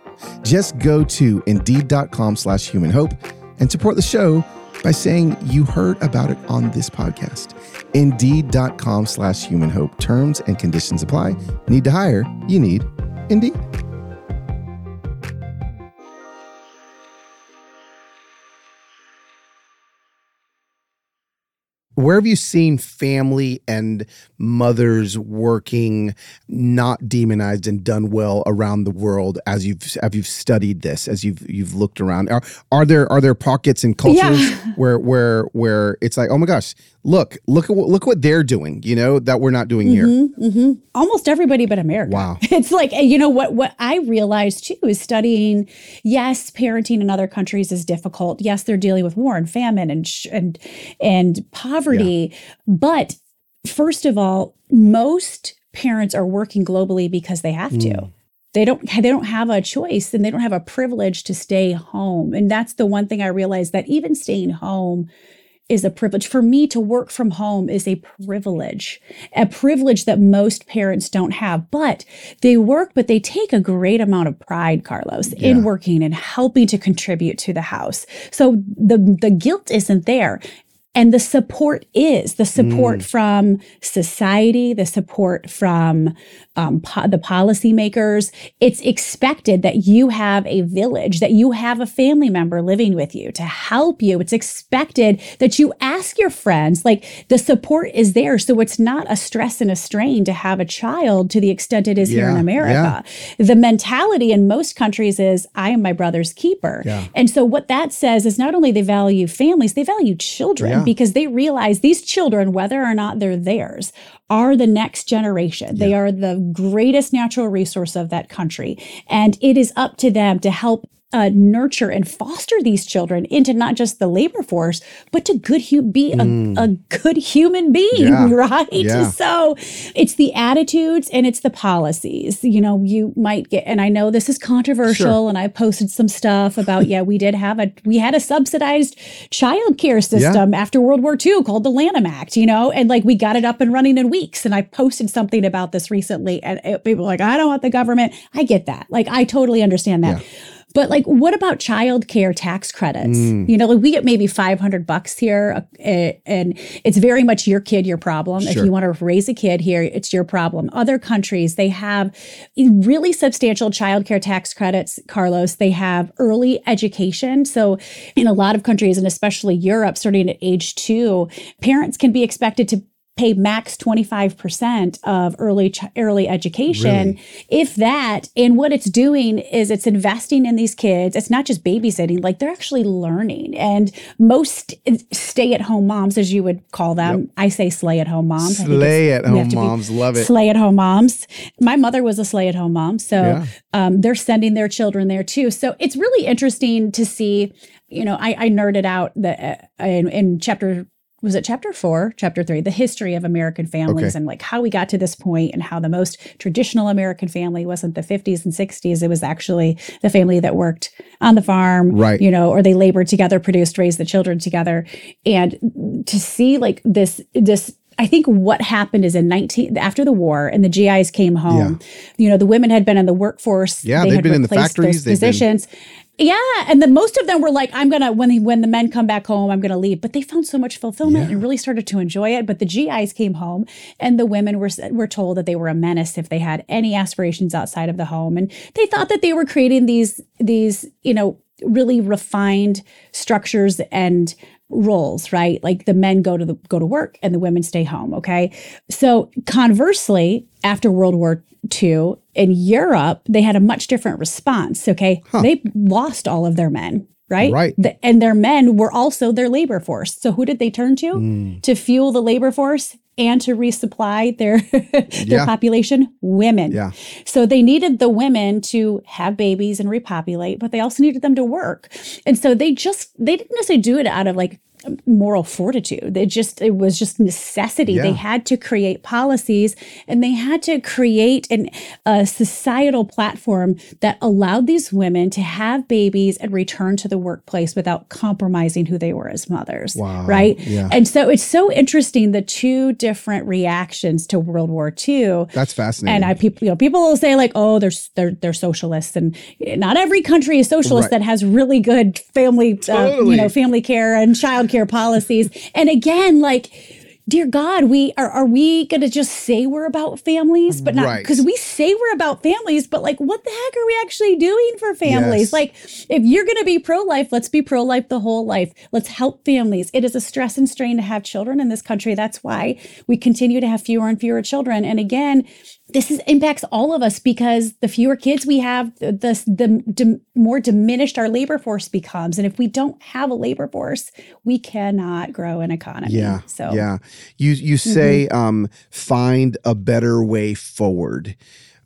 Just go to Indeed.com slash human hope and support the show by saying you heard about it on this podcast. Indeed.com slash human hope. Terms and conditions apply. Need to hire? You need Indeed. Where have you seen family and mothers working not demonized and done well around the world as you've have you've studied this as you've you've looked around? Are are there are there pockets and cultures yeah. where where where it's like oh my gosh look, look at what look what they're doing, you know, that we're not doing mm-hmm, here. Mm-hmm. Almost everybody but America. Wow. It's like you know what what I realized too is studying. Yes, parenting in other countries is difficult. Yes, they're dealing with war and famine and sh- and and poverty, yeah. but first of all, most parents are working globally because they have to. Mm they don't they don't have a choice and they don't have a privilege to stay home and that's the one thing i realized that even staying home is a privilege. For me to work from home is a privilege, a privilege that most parents don't have. But they work, but they take a great amount of pride, Carlos, yeah. in working and helping to contribute to the house. So the the guilt isn't there. And the support is the support mm. from society, the support from um, po- the policymakers. It's expected that you have a village, that you have a family member living with you to help you. It's expected that you ask your friends, like the support is there. So it's not a stress and a strain to have a child to the extent it is yeah, here in America. Yeah. The mentality in most countries is, I am my brother's keeper. Yeah. And so what that says is not only they value families, they value children because they realize these children, whether or not they're theirs, are the next generation. Yeah. They are the greatest natural resource of that country. And it is up to them to help uh, nurture and foster these children into not just the labor force, but to good hu- be a, mm. a, good human being, yeah. right? Yeah. So it's the attitudes and it's the policies. You know, you might get, and I know this is controversial, sure. and I posted some stuff about, yeah, we did have a, we had a subsidized child care system yeah. after World War II called the Lanham Act, you know, and like we got it up and running in weeks. And I posted something about this recently, and it, people were like, I don't want the government. I get that. Like, I totally understand that. But like, what about childcare tax credits? Mm. You know, like we get maybe 500 bucks here uh, and it's very much your kid, your problem. Sure. If you want to raise a kid here, it's your problem. Other countries, they have really substantial childcare tax credits, Carlos. They have early education. So in a lot of countries and especially Europe, starting at age two, parents can be expected to pay max 25% of early ch- early education. Really? if that and what it's doing is it's investing in these kids. It's not just babysitting like they're actually learning. And most stay at home moms as you would call them yep. i say slay at home moms. Slay at home moms. Love it. slay at home moms. My mother was a slay at home mom so yeah. um, they're sending their children there too. So it's really interesting to see you know, I, I nerded out the uh, in, in chapter was it chapter four, chapter three, the history of American families okay. and like how we got to this point and how the most traditional American family wasn't the 50s and 60s. It was actually the family that worked on the farm, right? You know, or they labored together, produced, raised the children together. And to see like this, this I think what happened is in 19 after the war and the GIs came home, yeah. you know, the women had been in the workforce. Yeah, they had been in the factories, positions. Been- yeah, and then most of them were like, "I'm gonna when the, when the men come back home, I'm gonna leave." But they found so much fulfillment yeah. and really started to enjoy it. But the GIs came home, and the women were were told that they were a menace if they had any aspirations outside of the home, and they thought that they were creating these these you know really refined structures and roles, right? Like the men go to the go to work and the women stay home, okay? So conversely, after World War II in Europe, they had a much different response, okay? Huh. They lost all of their men, right? Right. The, and their men were also their labor force. So who did they turn to mm. to fuel the labor force? And to resupply their their yeah. population women. Yeah. So they needed the women to have babies and repopulate but they also needed them to work. And so they just they didn't necessarily do it out of like moral fortitude. It just it was just necessity. Yeah. They had to create policies and they had to create an, a societal platform that allowed these women to have babies and return to the workplace without compromising who they were as mothers. Wow. Right? Yeah. And so it's so interesting the two different reactions to World War II. That's fascinating. And I people you know people will say like oh they're they're they're socialists and not every country is socialist right. that has really good family totally. uh, you know family care and child care policies. And again, like, dear God, we are are we gonna just say we're about families, but not because right. we say we're about families, but like what the heck are we actually doing for families? Yes. Like if you're gonna be pro-life, let's be pro-life the whole life. Let's help families. It is a stress and strain to have children in this country. That's why we continue to have fewer and fewer children. And again, this is, impacts all of us because the fewer kids we have, the, the, the more diminished our labor force becomes. And if we don't have a labor force, we cannot grow an economy. Yeah. So yeah, you you say mm-hmm. um, find a better way forward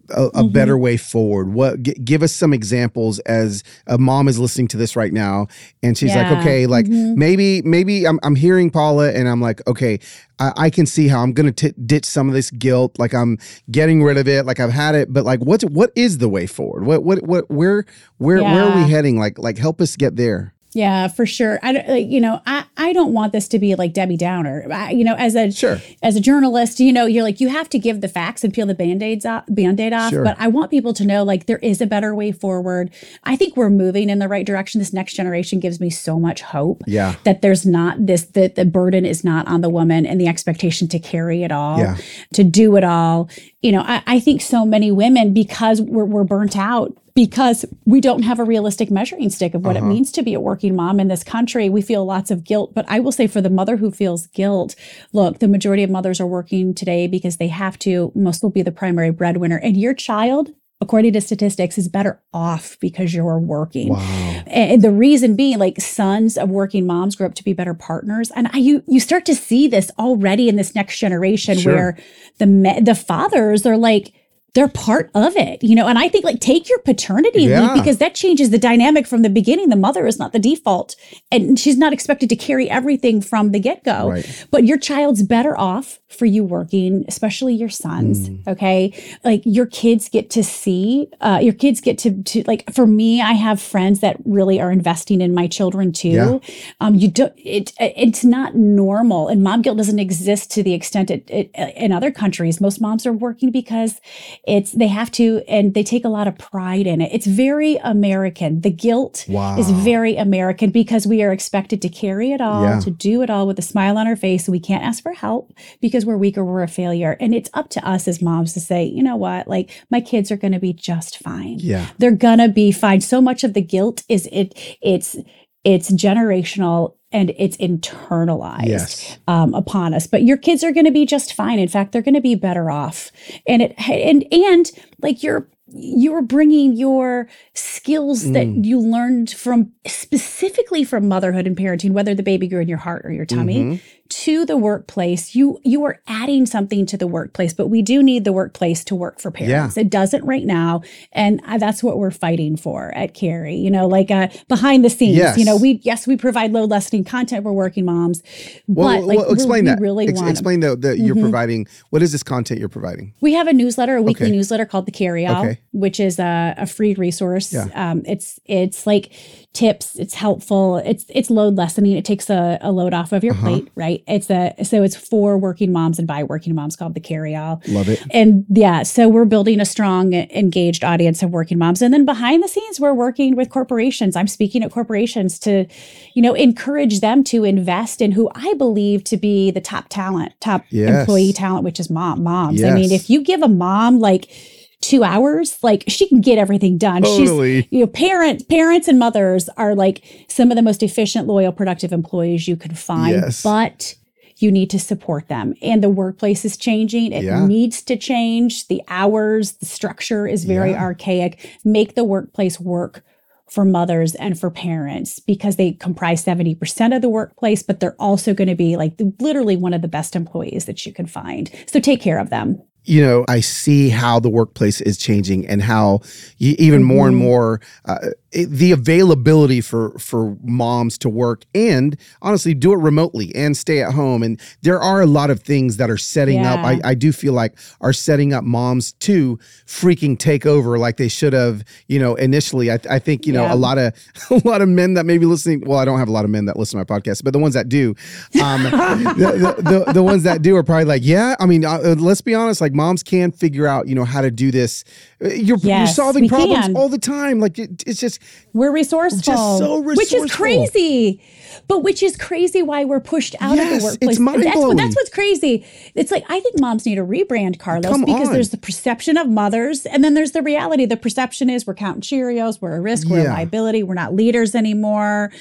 a, a mm-hmm. better way forward? What g- give us some examples as a mom is listening to this right now and she's yeah. like, okay, like mm-hmm. maybe maybe I'm I'm hearing Paula and I'm like, okay, I, I can see how I'm gonna t- ditch some of this guilt, like I'm getting rid of it, like I've had it, but like what's what is the way forward? What what what where where yeah. where are we heading? Like like help us get there. Yeah, for sure. I don't, like, you know, I, I don't want this to be like Debbie Downer. I, you know, as a sure. as a journalist, you know, you're like you have to give the facts and peel the band-aids off, band-aid off. Sure. But I want people to know like there is a better way forward. I think we're moving in the right direction. This next generation gives me so much hope. Yeah. That there's not this that the burden is not on the woman and the expectation to carry it all, yeah. to do it all. You know, I, I think so many women because we're we're burnt out because we don't have a realistic measuring stick of what uh-huh. it means to be a working mom in this country. We feel lots of guilt. But I will say for the mother who feels guilt, look, the majority of mothers are working today because they have to. Most will be the primary breadwinner. And your child according to statistics, is better off because you're working. Wow. And the reason being, like sons of working moms grow up to be better partners, and I, you you start to see this already in this next generation sure. where the the fathers are like they're part of it, you know. And I think like take your paternity yeah. leave because that changes the dynamic from the beginning. The mother is not the default, and she's not expected to carry everything from the get go. Right. But your child's better off for you working, especially your sons. Mm. Okay, like your kids get to see, uh, your kids get to to like. For me, I have friends that really are investing in my children too. Yeah. Um, you don't. It it's not normal, and mom guilt doesn't exist to the extent it, it in other countries. Most moms are working because it's they have to, and they take a lot of pride in it. It's very American. The guilt wow. is very American because we are expected to carry it all, yeah. to do it all with a smile on our face. And we can't ask for help because we're weak or we're a failure. And it's up to us as moms to say, you know what, like my kids are going to be just fine. Yeah, they're gonna be fine. So much of the guilt is it. It's it's generational and it's internalized yes. um, upon us. But your kids are going to be just fine. In fact, they're going to be better off. And it and and like you're you're bringing your skills mm. that you learned from specifically from motherhood and parenting, whether the baby grew in your heart or your tummy, mm-hmm to the workplace you you are adding something to the workplace but we do need the workplace to work for parents yeah. it doesn't right now and that's what we're fighting for at carry you know like uh, behind the scenes yes. you know we yes we provide load lessening content for working moms well, but like well, explain we that really Ex- explain that, that you're mm-hmm. providing what is this content you're providing we have a newsletter a weekly okay. newsletter called the carry all okay. which is a, a free resource yeah. um, it's it's like tips it's helpful it's it's load lessening it takes a, a load off of your uh-huh. plate right it's a so it's for working moms and by working moms called the carry all love it and yeah so we're building a strong engaged audience of working moms and then behind the scenes we're working with corporations i'm speaking at corporations to you know encourage them to invest in who i believe to be the top talent top yes. employee talent which is mom moms yes. i mean if you give a mom like two hours, like she can get everything done. Totally. She's, you know, parents, parents and mothers are like some of the most efficient, loyal, productive employees you can find. Yes. But you need to support them. And the workplace is changing. It yeah. needs to change. The hours, the structure is very yeah. archaic. Make the workplace work for mothers and for parents because they comprise 70% of the workplace, but they're also going to be like literally one of the best employees that you can find. So take care of them you know, I see how the workplace is changing and how you, even more and mm-hmm. more uh, it, the availability for for moms to work and honestly do it remotely and stay at home. And there are a lot of things that are setting yeah. up. I, I do feel like are setting up moms to freaking take over like they should have. You know, initially, I, I think you know yeah. a lot of a lot of men that may be listening. Well, I don't have a lot of men that listen to my podcast, but the ones that do, um, the, the, the, the ones that do are probably like, yeah. I mean, uh, let's be honest. Like moms can figure out, you know, how to do this. Uh, you're, yes, you're solving problems can. all the time. Like it, it's just we're resourceful, just so resourceful, which is crazy. But which is crazy why we're pushed out yes, of the workplace. It's mind that's, what, that's what's crazy. It's like I think moms need a rebrand, Carlos, Come because on. there's the perception of mothers, and then there's the reality. The perception is we're counting Cheerios, we're a risk, we're a liability, we're not leaders anymore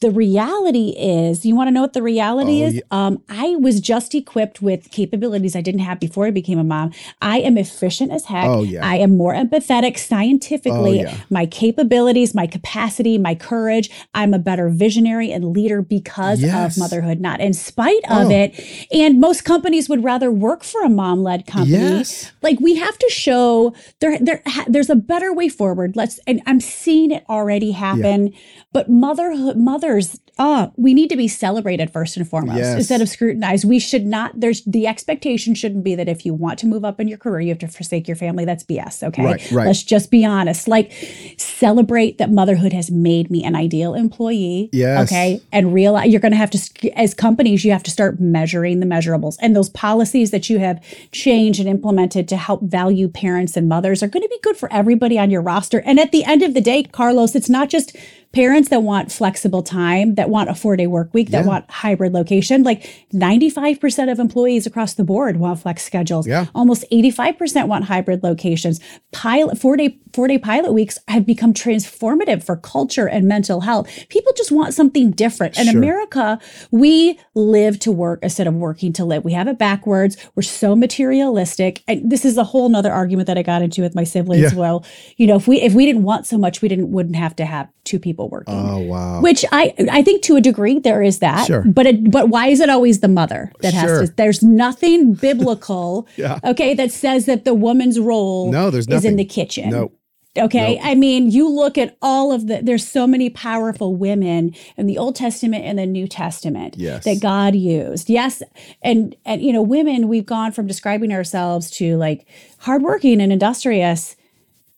the reality is you want to know what the reality oh, is yeah. um, i was just equipped with capabilities i didn't have before i became a mom i am efficient as heck oh, yeah. i am more empathetic scientifically oh, yeah. my capabilities my capacity my courage i'm a better visionary and leader because yes. of motherhood not in spite of oh. it and most companies would rather work for a mom-led company yes. like we have to show there, there there's a better way forward let's and i'm seeing it already happen but motherhood mothers, others uh, we need to be celebrated first and foremost yes. instead of scrutinized. We should not, there's the expectation shouldn't be that if you want to move up in your career, you have to forsake your family. That's BS. Okay. Right, right. Let's just be honest. Like celebrate that motherhood has made me an ideal employee. Yes. Okay. And realize you're going to have to, as companies, you have to start measuring the measurables and those policies that you have changed and implemented to help value parents and mothers are going to be good for everybody on your roster. And at the end of the day, Carlos, it's not just parents that want flexible time, that want a four day work week, that yeah. want hybrid location. Like 95% of employees across the board want flex schedules. Yeah. Almost 85% want hybrid locations. Pilot four day four day pilot weeks have become transformative for culture and mental health. People just want something different. In sure. America, we live to work instead of working to live. We have it backwards. We're so materialistic. And this is a whole nother argument that I got into with my siblings. Yeah. Well, you know, if we if we didn't want so much, we didn't wouldn't have to have two people working. Oh wow. Which I I think to a degree there is that. Sure. But it, but why is it always the mother that sure. has to? There's nothing biblical. yeah. Okay, that says that the woman's role no, there's nothing. is in the kitchen. No. Okay. Nope. I mean, you look at all of the, there's so many powerful women in the Old Testament and the New Testament yes. that God used. Yes. And, and, you know, women, we've gone from describing ourselves to like hardworking and industrious,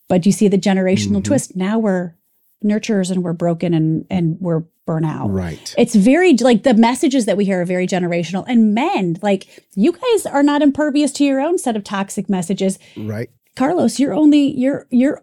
but you see the generational mm-hmm. twist. Now we're nurturers and we're broken and and we're burnout. Right. It's very like the messages that we hear are very generational. And men, like you guys are not impervious to your own set of toxic messages. Right. Carlos, you're only you're you're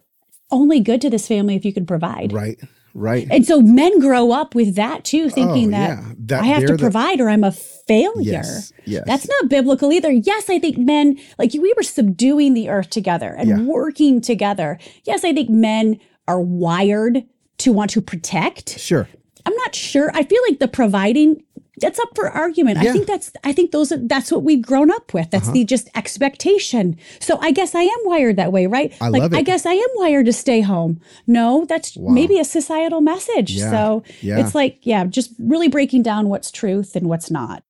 only good to this family if you can provide. Right. Right. And so men grow up with that too, thinking oh, that, yeah. that, I have to provide the, or I'm a failure. Yes, yes. That's not biblical either. Yes, I think men, like we were subduing the earth together and yeah. working together. Yes, I think men are wired to want to protect. Sure. I'm not sure. I feel like the providing that's up for argument. Yeah. I think that's I think those are that's what we've grown up with. That's uh-huh. the just expectation. So I guess I am wired that way, right? I like love it. I guess I am wired to stay home. No, that's wow. maybe a societal message. Yeah. So yeah. it's like, yeah, just really breaking down what's truth and what's not.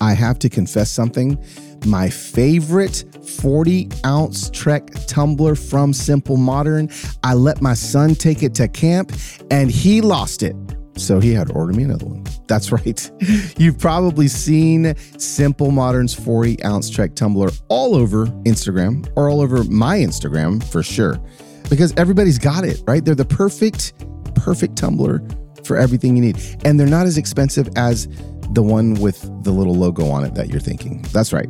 I have to confess something. My favorite 40 ounce Trek tumbler from Simple Modern. I let my son take it to camp and he lost it. So he had to order me another one. That's right. You've probably seen Simple Modern's 40 ounce Trek tumbler all over Instagram or all over my Instagram for sure, because everybody's got it, right? They're the perfect, perfect tumbler for everything you need. And they're not as expensive as the one with the little logo on it that you're thinking. That's right.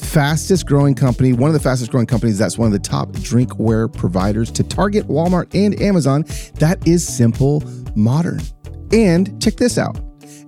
Fastest growing company, one of the fastest growing companies that's one of the top drinkware providers to Target, Walmart, and Amazon. That is Simple Modern. And check this out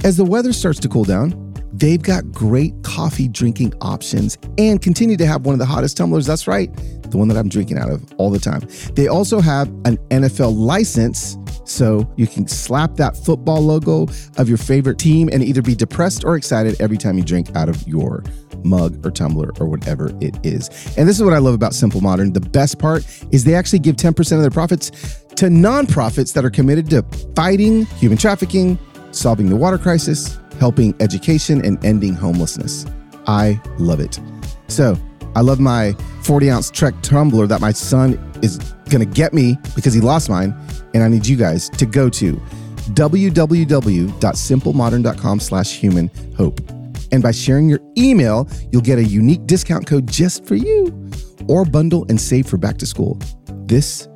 as the weather starts to cool down, They've got great coffee drinking options and continue to have one of the hottest tumblers. That's right, the one that I'm drinking out of all the time. They also have an NFL license, so you can slap that football logo of your favorite team and either be depressed or excited every time you drink out of your mug or tumbler or whatever it is. And this is what I love about Simple Modern. The best part is they actually give 10% of their profits to nonprofits that are committed to fighting human trafficking, solving the water crisis, helping education, and ending homelessness. I love it. So I love my 40 ounce Trek tumbler that my son is going to get me because he lost mine. And I need you guys to go to www.simplemodern.com slash human hope. And by sharing your email, you'll get a unique discount code just for you or bundle and save for back to school. This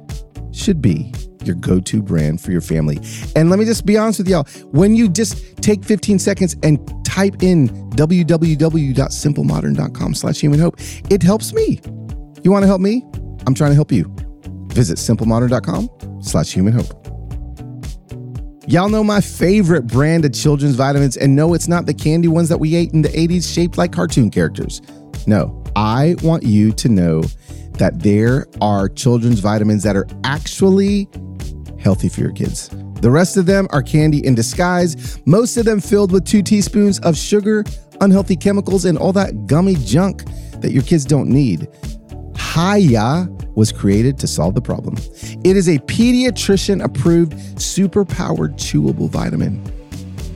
should be your go-to brand for your family. And let me just be honest with y'all, when you just take 15 seconds and type in www.simplemodern.com slash human hope, it helps me. You want to help me? I'm trying to help you. Visit simplemodern.com slash human hope. Y'all know my favorite brand of children's vitamins, and no, it's not the candy ones that we ate in the 80s shaped like cartoon characters. No, I want you to know that there are children's vitamins that are actually healthy for your kids. The rest of them are candy in disguise, most of them filled with two teaspoons of sugar, unhealthy chemicals, and all that gummy junk that your kids don't need. Hiya was created to solve the problem. It is a pediatrician approved, super powered chewable vitamin.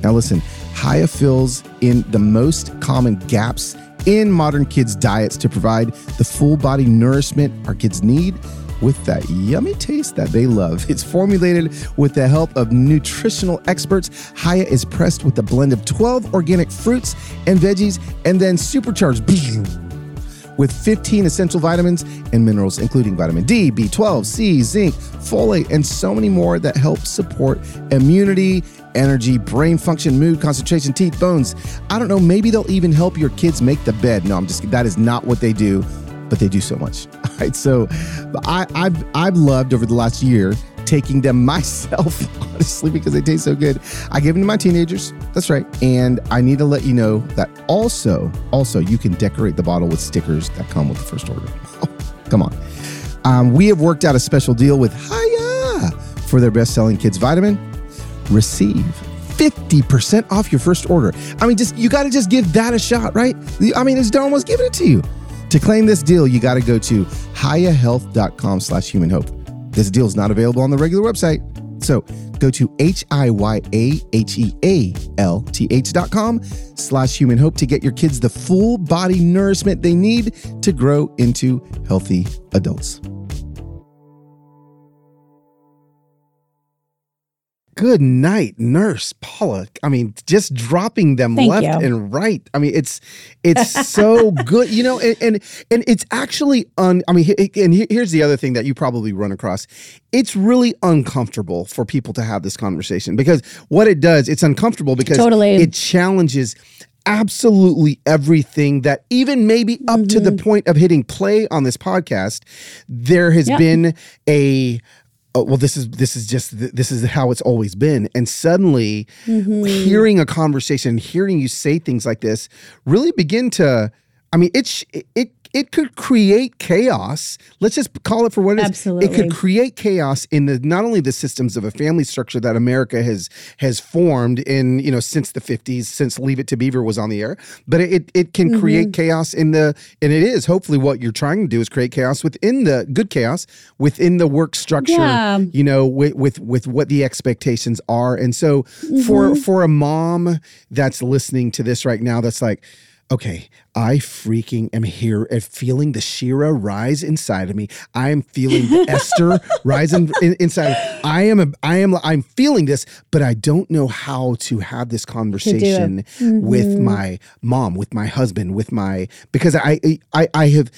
Now, listen, Hiya fills in the most common gaps in modern kids' diets to provide the full body nourishment our kids need with that yummy taste that they love. It's formulated with the help of nutritional experts. Hiya is pressed with a blend of 12 organic fruits and veggies and then supercharged with 15 essential vitamins and minerals, including vitamin D, B12, C, zinc, folate, and so many more that help support immunity, energy, brain function, mood, concentration, teeth, bones. I don't know, maybe they'll even help your kids make the bed. No, I'm just, that is not what they do but they do so much. All right. So I, I've I've loved over the last year taking them myself, honestly, because they taste so good. I give them to my teenagers. That's right. And I need to let you know that also, also you can decorate the bottle with stickers that come with the first order. come on. Um, we have worked out a special deal with Hiya for their best-selling kids vitamin. Receive 50% off your first order. I mean, just you got to just give that a shot, right? I mean, it's almost giving it to you. To claim this deal, you got to go to hiyahealth.com slash human hope. This deal is not available on the regular website. So go to H-I-Y-A-H-E-A-L-T-H dot com slash human hope to get your kids the full body nourishment they need to grow into healthy adults. Good night, nurse Paula. I mean, just dropping them Thank left you. and right. I mean, it's it's so good, you know, and, and and it's actually un. I mean, and here's the other thing that you probably run across. It's really uncomfortable for people to have this conversation because what it does, it's uncomfortable because totally. it challenges absolutely everything that even maybe up mm-hmm. to the mm-hmm. point of hitting play on this podcast there has yep. been a oh, well this is this is just this is how it's always been and suddenly mm-hmm. hearing a conversation hearing you say things like this really begin to i mean it's it it could create chaos. Let's just call it for what it is. Absolutely. It could create chaos in the not only the systems of a family structure that America has has formed in, you know, since the 50s, since Leave It to Beaver was on the air, but it it can mm-hmm. create chaos in the and it is hopefully what you're trying to do is create chaos within the good chaos within the work structure, yeah. you know, with with with what the expectations are. And so mm-hmm. for for a mom that's listening to this right now that's like okay, I freaking am here and feeling the She-Ra rise inside of me. I am feeling the Esther rise in, in, inside. I am a, I am I'm feeling this, but I don't know how to have this conversation mm-hmm. with my mom, with my husband, with my because I I I have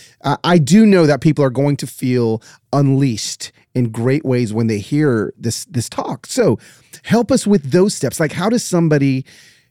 I do know that people are going to feel unleashed in great ways when they hear this this talk. So, help us with those steps. Like how does somebody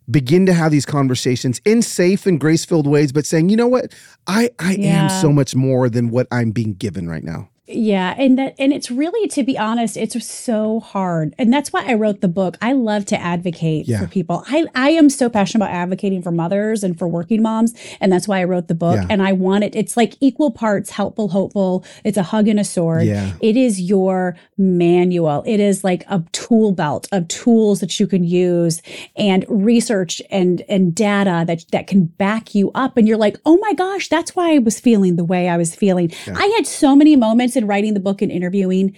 begin to have these conversations in safe and grace filled ways, but saying, you know what, I I yeah. am so much more than what I'm being given right now. Yeah, and that and it's really to be honest, it's so hard. And that's why I wrote the book. I love to advocate yeah. for people. I I am so passionate about advocating for mothers and for working moms, and that's why I wrote the book. Yeah. And I want it it's like equal parts helpful, hopeful. It's a hug and a sword. Yeah. It is your manual. It is like a tool belt of tools that you can use and research and and data that that can back you up and you're like, "Oh my gosh, that's why I was feeling the way I was feeling." Yeah. I had so many moments in writing the book and interviewing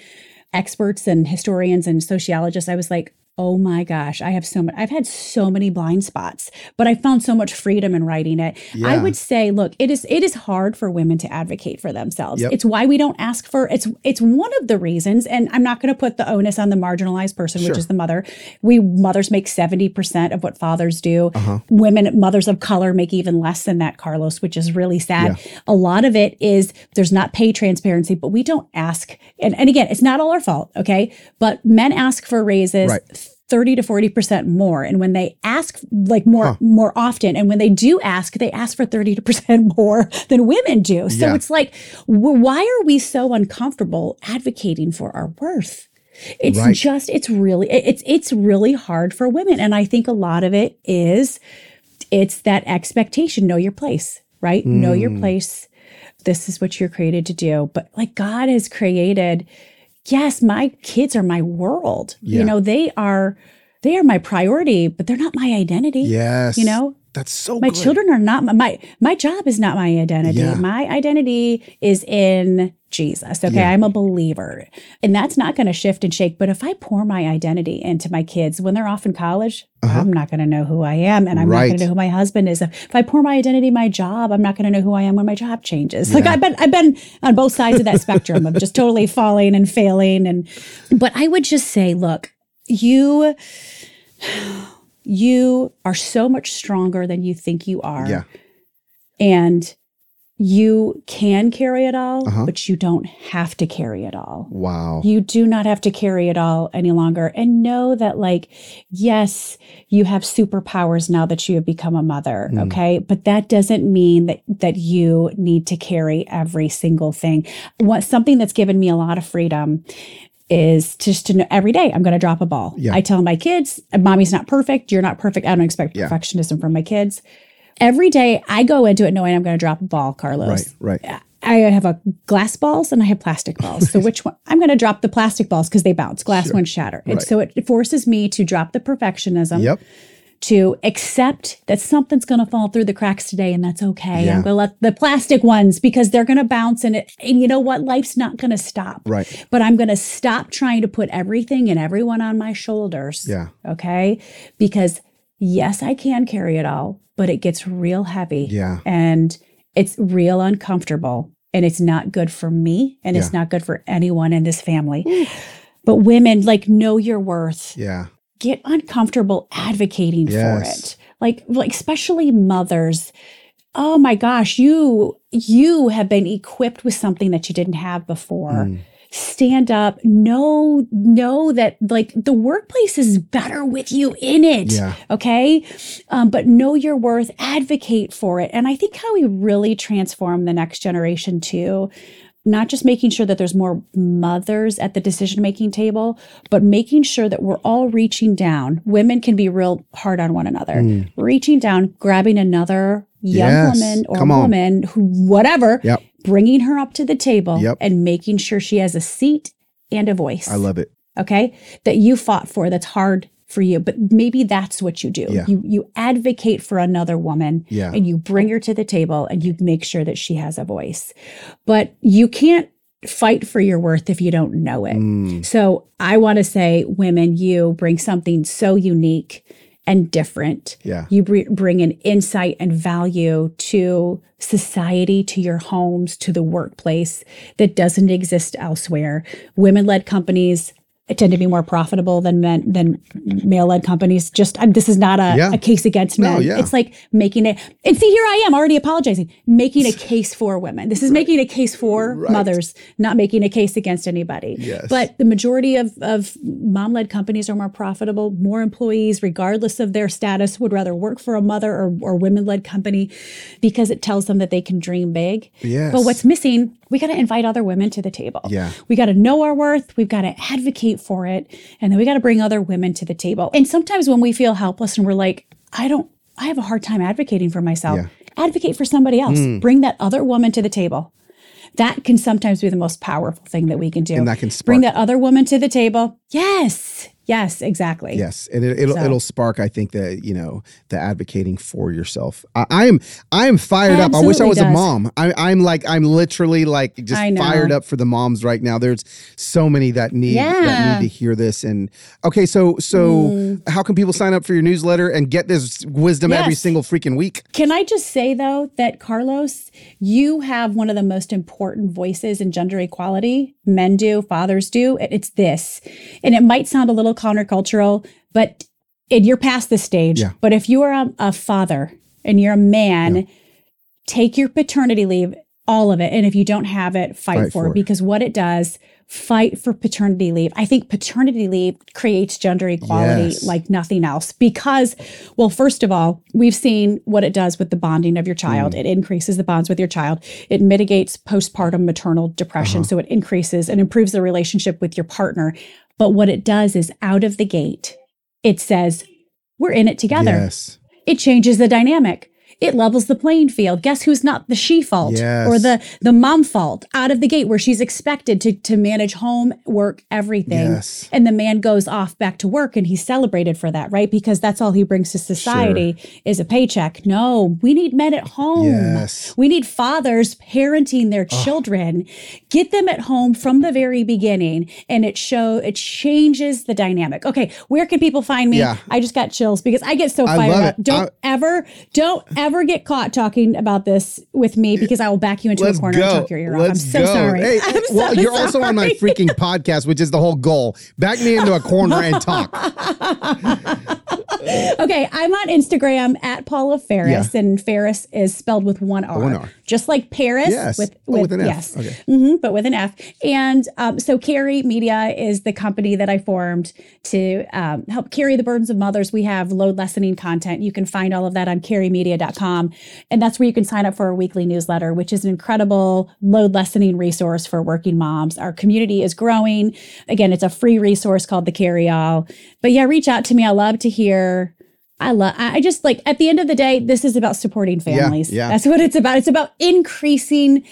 experts and historians and sociologists. I was like, Oh my gosh, I have so much. I've had so many blind spots, but I found so much freedom in writing it. Yeah. I would say, look, it is it is hard for women to advocate for themselves. Yep. It's why we don't ask for. It's it's one of the reasons, and I'm not going to put the onus on the marginalized person, sure. which is the mother. We mothers make seventy percent of what fathers do. Uh-huh. Women, mothers of color, make even less than that, Carlos, which is really sad. Yeah. A lot of it is there's not pay transparency, but we don't ask. And and again, it's not all our fault, okay? But men ask for raises. Right 30 to 40% more. And when they ask like more, huh. more often, and when they do ask, they ask for 30 percent more than women do. So yeah. it's like, why are we so uncomfortable advocating for our worth? It's right. just, it's really, it's, it's really hard for women. And I think a lot of it is, it's that expectation, know your place, right? Mm. Know your mm. place. This is what you're created to do. But like God has created, yes, my kids are my world. Yeah. You know, they are they are my priority, but they're not my identity. Yes. You know? That's so my good. children are not my, my my job is not my identity. Yeah. My identity is in Jesus. Okay. Yeah. I'm a believer. And that's not going to shift and shake. But if I pour my identity into my kids when they're off in college, uh-huh. I'm not going to know who I am. And I'm right. not going to know who my husband is. If I pour my identity my job, I'm not going to know who I am when my job changes. Yeah. Like I've been I've been on both sides of that spectrum of just totally falling and failing. And but I would just say, look, you you are so much stronger than you think you are. Yeah. And you can carry it all, uh-huh. but you don't have to carry it all. Wow. You do not have to carry it all any longer. And know that, like, yes, you have superpowers now that you have become a mother. Mm. Okay. But that doesn't mean that that you need to carry every single thing. What something that's given me a lot of freedom is just to know every day I'm going to drop a ball. Yeah. I tell my kids, mommy's not perfect. You're not perfect. I don't expect yeah. perfectionism from my kids. Every day I go into it knowing I'm going to drop a ball, Carlos. Right, right. I have a glass balls and I have plastic balls. So which one? I'm going to drop the plastic balls because they bounce. Glass sure. ones shatter. And right. so it forces me to drop the perfectionism. Yep to accept that something's going to fall through the cracks today and that's okay. Yeah. I'm going to let the plastic ones because they're going to bounce and it, and you know what? Life's not going to stop. Right. But I'm going to stop trying to put everything and everyone on my shoulders. Yeah. Okay. Because yes, I can carry it all, but it gets real heavy. Yeah. And it's real uncomfortable and it's not good for me and yeah. it's not good for anyone in this family. But women like know your worth. Yeah get uncomfortable advocating yes. for it. Like, like especially mothers. Oh my gosh, you you have been equipped with something that you didn't have before. Mm. Stand up, know know that like the workplace is better with you in it. Yeah. Okay, um, but know your worth, advocate for it, and I think how we really transform the next generation too not just making sure that there's more mothers at the decision making table, but making sure that we're all reaching down. Women can be real hard on one another, mm. reaching down, grabbing another young yes. woman or woman who, whatever, yep. Bringing her up to the table yep. and making sure she has a seat and a voice. I love it. Okay. That you fought for that's hard for you but maybe that's what you do yeah. you you advocate for another woman yeah. and you bring her to the table and you make sure that she has a voice but you can't fight for your worth if you don't know it mm. so i want to say women you bring something so unique and different. Yeah. You br- bring an insight and value to society to your homes to the workplace that doesn't exist elsewhere. Women led companies tend to be more profitable than men than male led companies. Just this is not a, yeah. a case against men. No, yeah. It's like making it. And see, here I am already apologizing, making a case for women. This is right. making a case for right. mothers, not making a case against anybody. Yes. But the majority of of mom led companies are more profitable. More employees, regardless of their status, would rather work for a mother or, or women led company because it tells them that they can dream big. Yes. But what's missing we got to invite other women to the table. Yeah. We got to know our worth. We've got to advocate for it. And then we got to bring other women to the table. And sometimes when we feel helpless and we're like, I don't, I have a hard time advocating for myself, yeah. advocate for somebody else. Mm. Bring that other woman to the table. That can sometimes be the most powerful thing that we can do. And that can spark. bring that other woman to the table. Yes. Yes, exactly. Yes, and it, will so. it'll spark. I think that you know the advocating for yourself. I, I am I am fired up. I wish I was does. a mom. I, am like I'm literally like just fired up for the moms right now. There's so many that need yeah. that need to hear this. And okay, so so mm. how can people sign up for your newsletter and get this wisdom yes. every single freaking week? Can I just say though that Carlos, you have one of the most important voices in gender equality. Men do, fathers do. It's this, and it might sound a little little countercultural, but and you're past this stage. Yeah. But if you are a, a father and you're a man, yeah. take your paternity leave, all of it. And if you don't have it, fight, fight for, for it. Because what it does, fight for paternity leave. I think paternity leave creates gender equality yes. like nothing else. Because, well, first of all, we've seen what it does with the bonding of your child. Mm. It increases the bonds with your child. It mitigates postpartum maternal depression. Uh-huh. So it increases and improves the relationship with your partner. But what it does is out of the gate, it says, we're in it together. Yes. It changes the dynamic it levels the playing field. Guess who's not the she fault yes. or the the mom fault out of the gate where she's expected to to manage home, work, everything. Yes. And the man goes off back to work and he's celebrated for that, right? Because that's all he brings to society sure. is a paycheck. No, we need men at home. Yes. We need fathers parenting their oh. children. Get them at home from the very beginning and it show it changes the dynamic. Okay, where can people find me? Yeah. I just got chills because I get so fired up. Don't I, ever don't ever ever get caught talking about this with me because I will back you into Let's a corner go. and talk your ear off. I'm so go. sorry. Hey, I'm well, so you're sorry. also on my freaking podcast, which is the whole goal. Back me into a corner and talk. okay, I'm on Instagram at Paula Faris, yeah. and Faris is spelled with one R, one R. just like Paris. Yes, with, with, oh, with an F. Yes, okay. Mm-hmm, but with an F. And um, so, Carry Media is the company that I formed to um, help carry the burdens of mothers. We have load lessening content. You can find all of that on carrymedia.com, and that's where you can sign up for our weekly newsletter, which is an incredible load lessening resource for working moms. Our community is growing. Again, it's a free resource called the Carry All. But yeah, reach out to me. I love to hear I love, I just like at the end of the day, this is about supporting families. Yeah, yeah. That's what it's about. It's about increasing,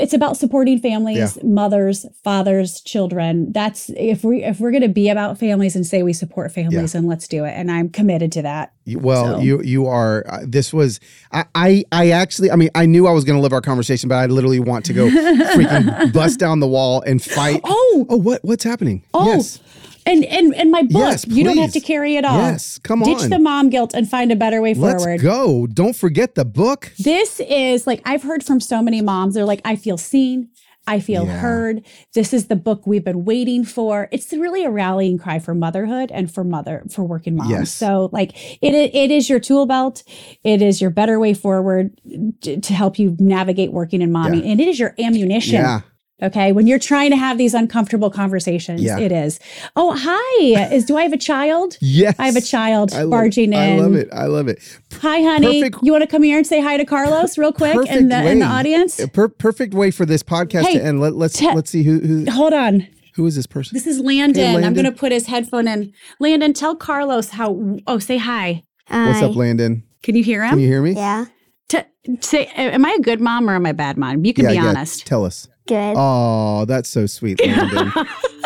it's about supporting families, yeah. mothers, fathers, children. That's if we, if we're going to be about families and say we support families, and let's do it. And I'm committed to that. Well, so. you, you are, uh, this was, I, I, I actually, I mean, I knew I was going to live our conversation, but I literally want to go freaking bust down the wall and fight. Oh, oh, what, what's happening? Oh, yes. And and and my book, yes, you don't have to carry it all. Yes, come Ditch on. Ditch the mom guilt and find a better way Let's forward. go. Don't forget the book. This is like I've heard from so many moms. They're like, I feel seen. I feel yeah. heard. This is the book we've been waiting for. It's really a rallying cry for motherhood and for mother for working moms. Yes. So like it it is your tool belt. It is your better way forward uh, to help you navigate working in mommy, yeah. and it is your ammunition. Yeah. Okay. When you're trying to have these uncomfortable conversations, yeah. it is. Oh, hi. Is do I have a child? yes. I have a child I barging in. I love it. I love it. Hi, honey. Perfect, you want to come here and say hi to Carlos real quick in the, in the audience? Per- perfect way for this podcast hey, to end. Let, us let's, te- let's see who, who. Hold on. Who is this person? This is Landon. Hey, Landon. I'm going to put his headphone in. Landon, tell Carlos how. Oh, say hi. Hi. What's up, Landon? Can you hear him? Can you hear me? Yeah. T- say, am I a good mom or am I a bad mom? You can yeah, be yeah. honest. Tell us. Good. Oh, that's so sweet, Landon.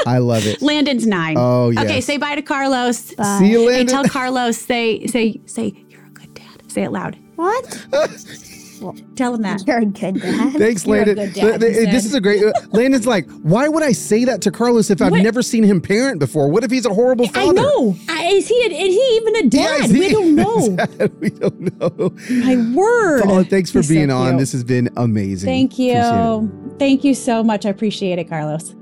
I love it. Landon's nine. Oh, yes. Okay, say bye to Carlos. Bye. See you, Landon. Hey, tell Carlos. Say, say, say. You're a good dad. Say it loud. What? Well, tell him that. You're a good dad. Thanks, Landon. Dad, this is a great. Uh, Landon's like, why would I say that to Carlos if I've what? never seen him parent before? What if he's a horrible father? I know. is he? A, is he even a dad? Yeah, we don't know. we don't know. My word. Paula, thanks for he's being so on. This has been amazing. Thank you. Thank you so much. I appreciate it, Carlos.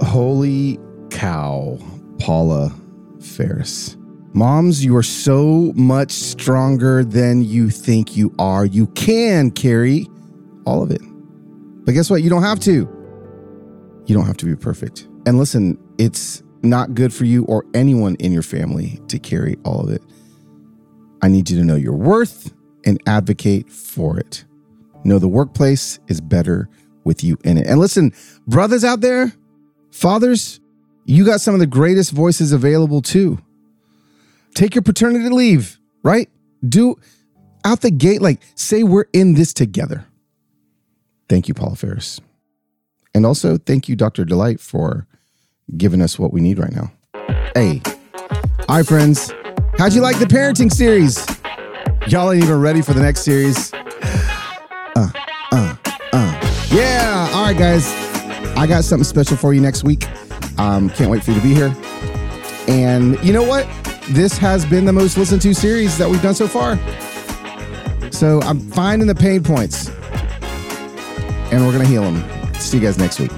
Holy cow, Paula Faris. Moms, you are so much stronger than you think you are. You can carry all of it. But guess what? You don't have to. You don't have to be perfect. And listen, it's not good for you or anyone in your family to carry all of it. I need you to know your worth and advocate for it. Know the workplace is better with you in it. And listen, brothers out there, fathers, you got some of the greatest voices available too. Take your paternity leave, right? Do out the gate, like say we're in this together. Thank you, Paula Faris. And also thank you, Dr. Delight, for giving us what we need right now. Hey, all right, friends, how'd you like the parenting series? Y'all ain't even ready for the next series. Uh, uh, uh. Yeah. All right, guys. I got something special for you next week. Um, can't wait for you to be here. And you know what? This has been the most listened to series that we've done so far. So I'm finding the pain points and we're going to heal them. See you guys next week.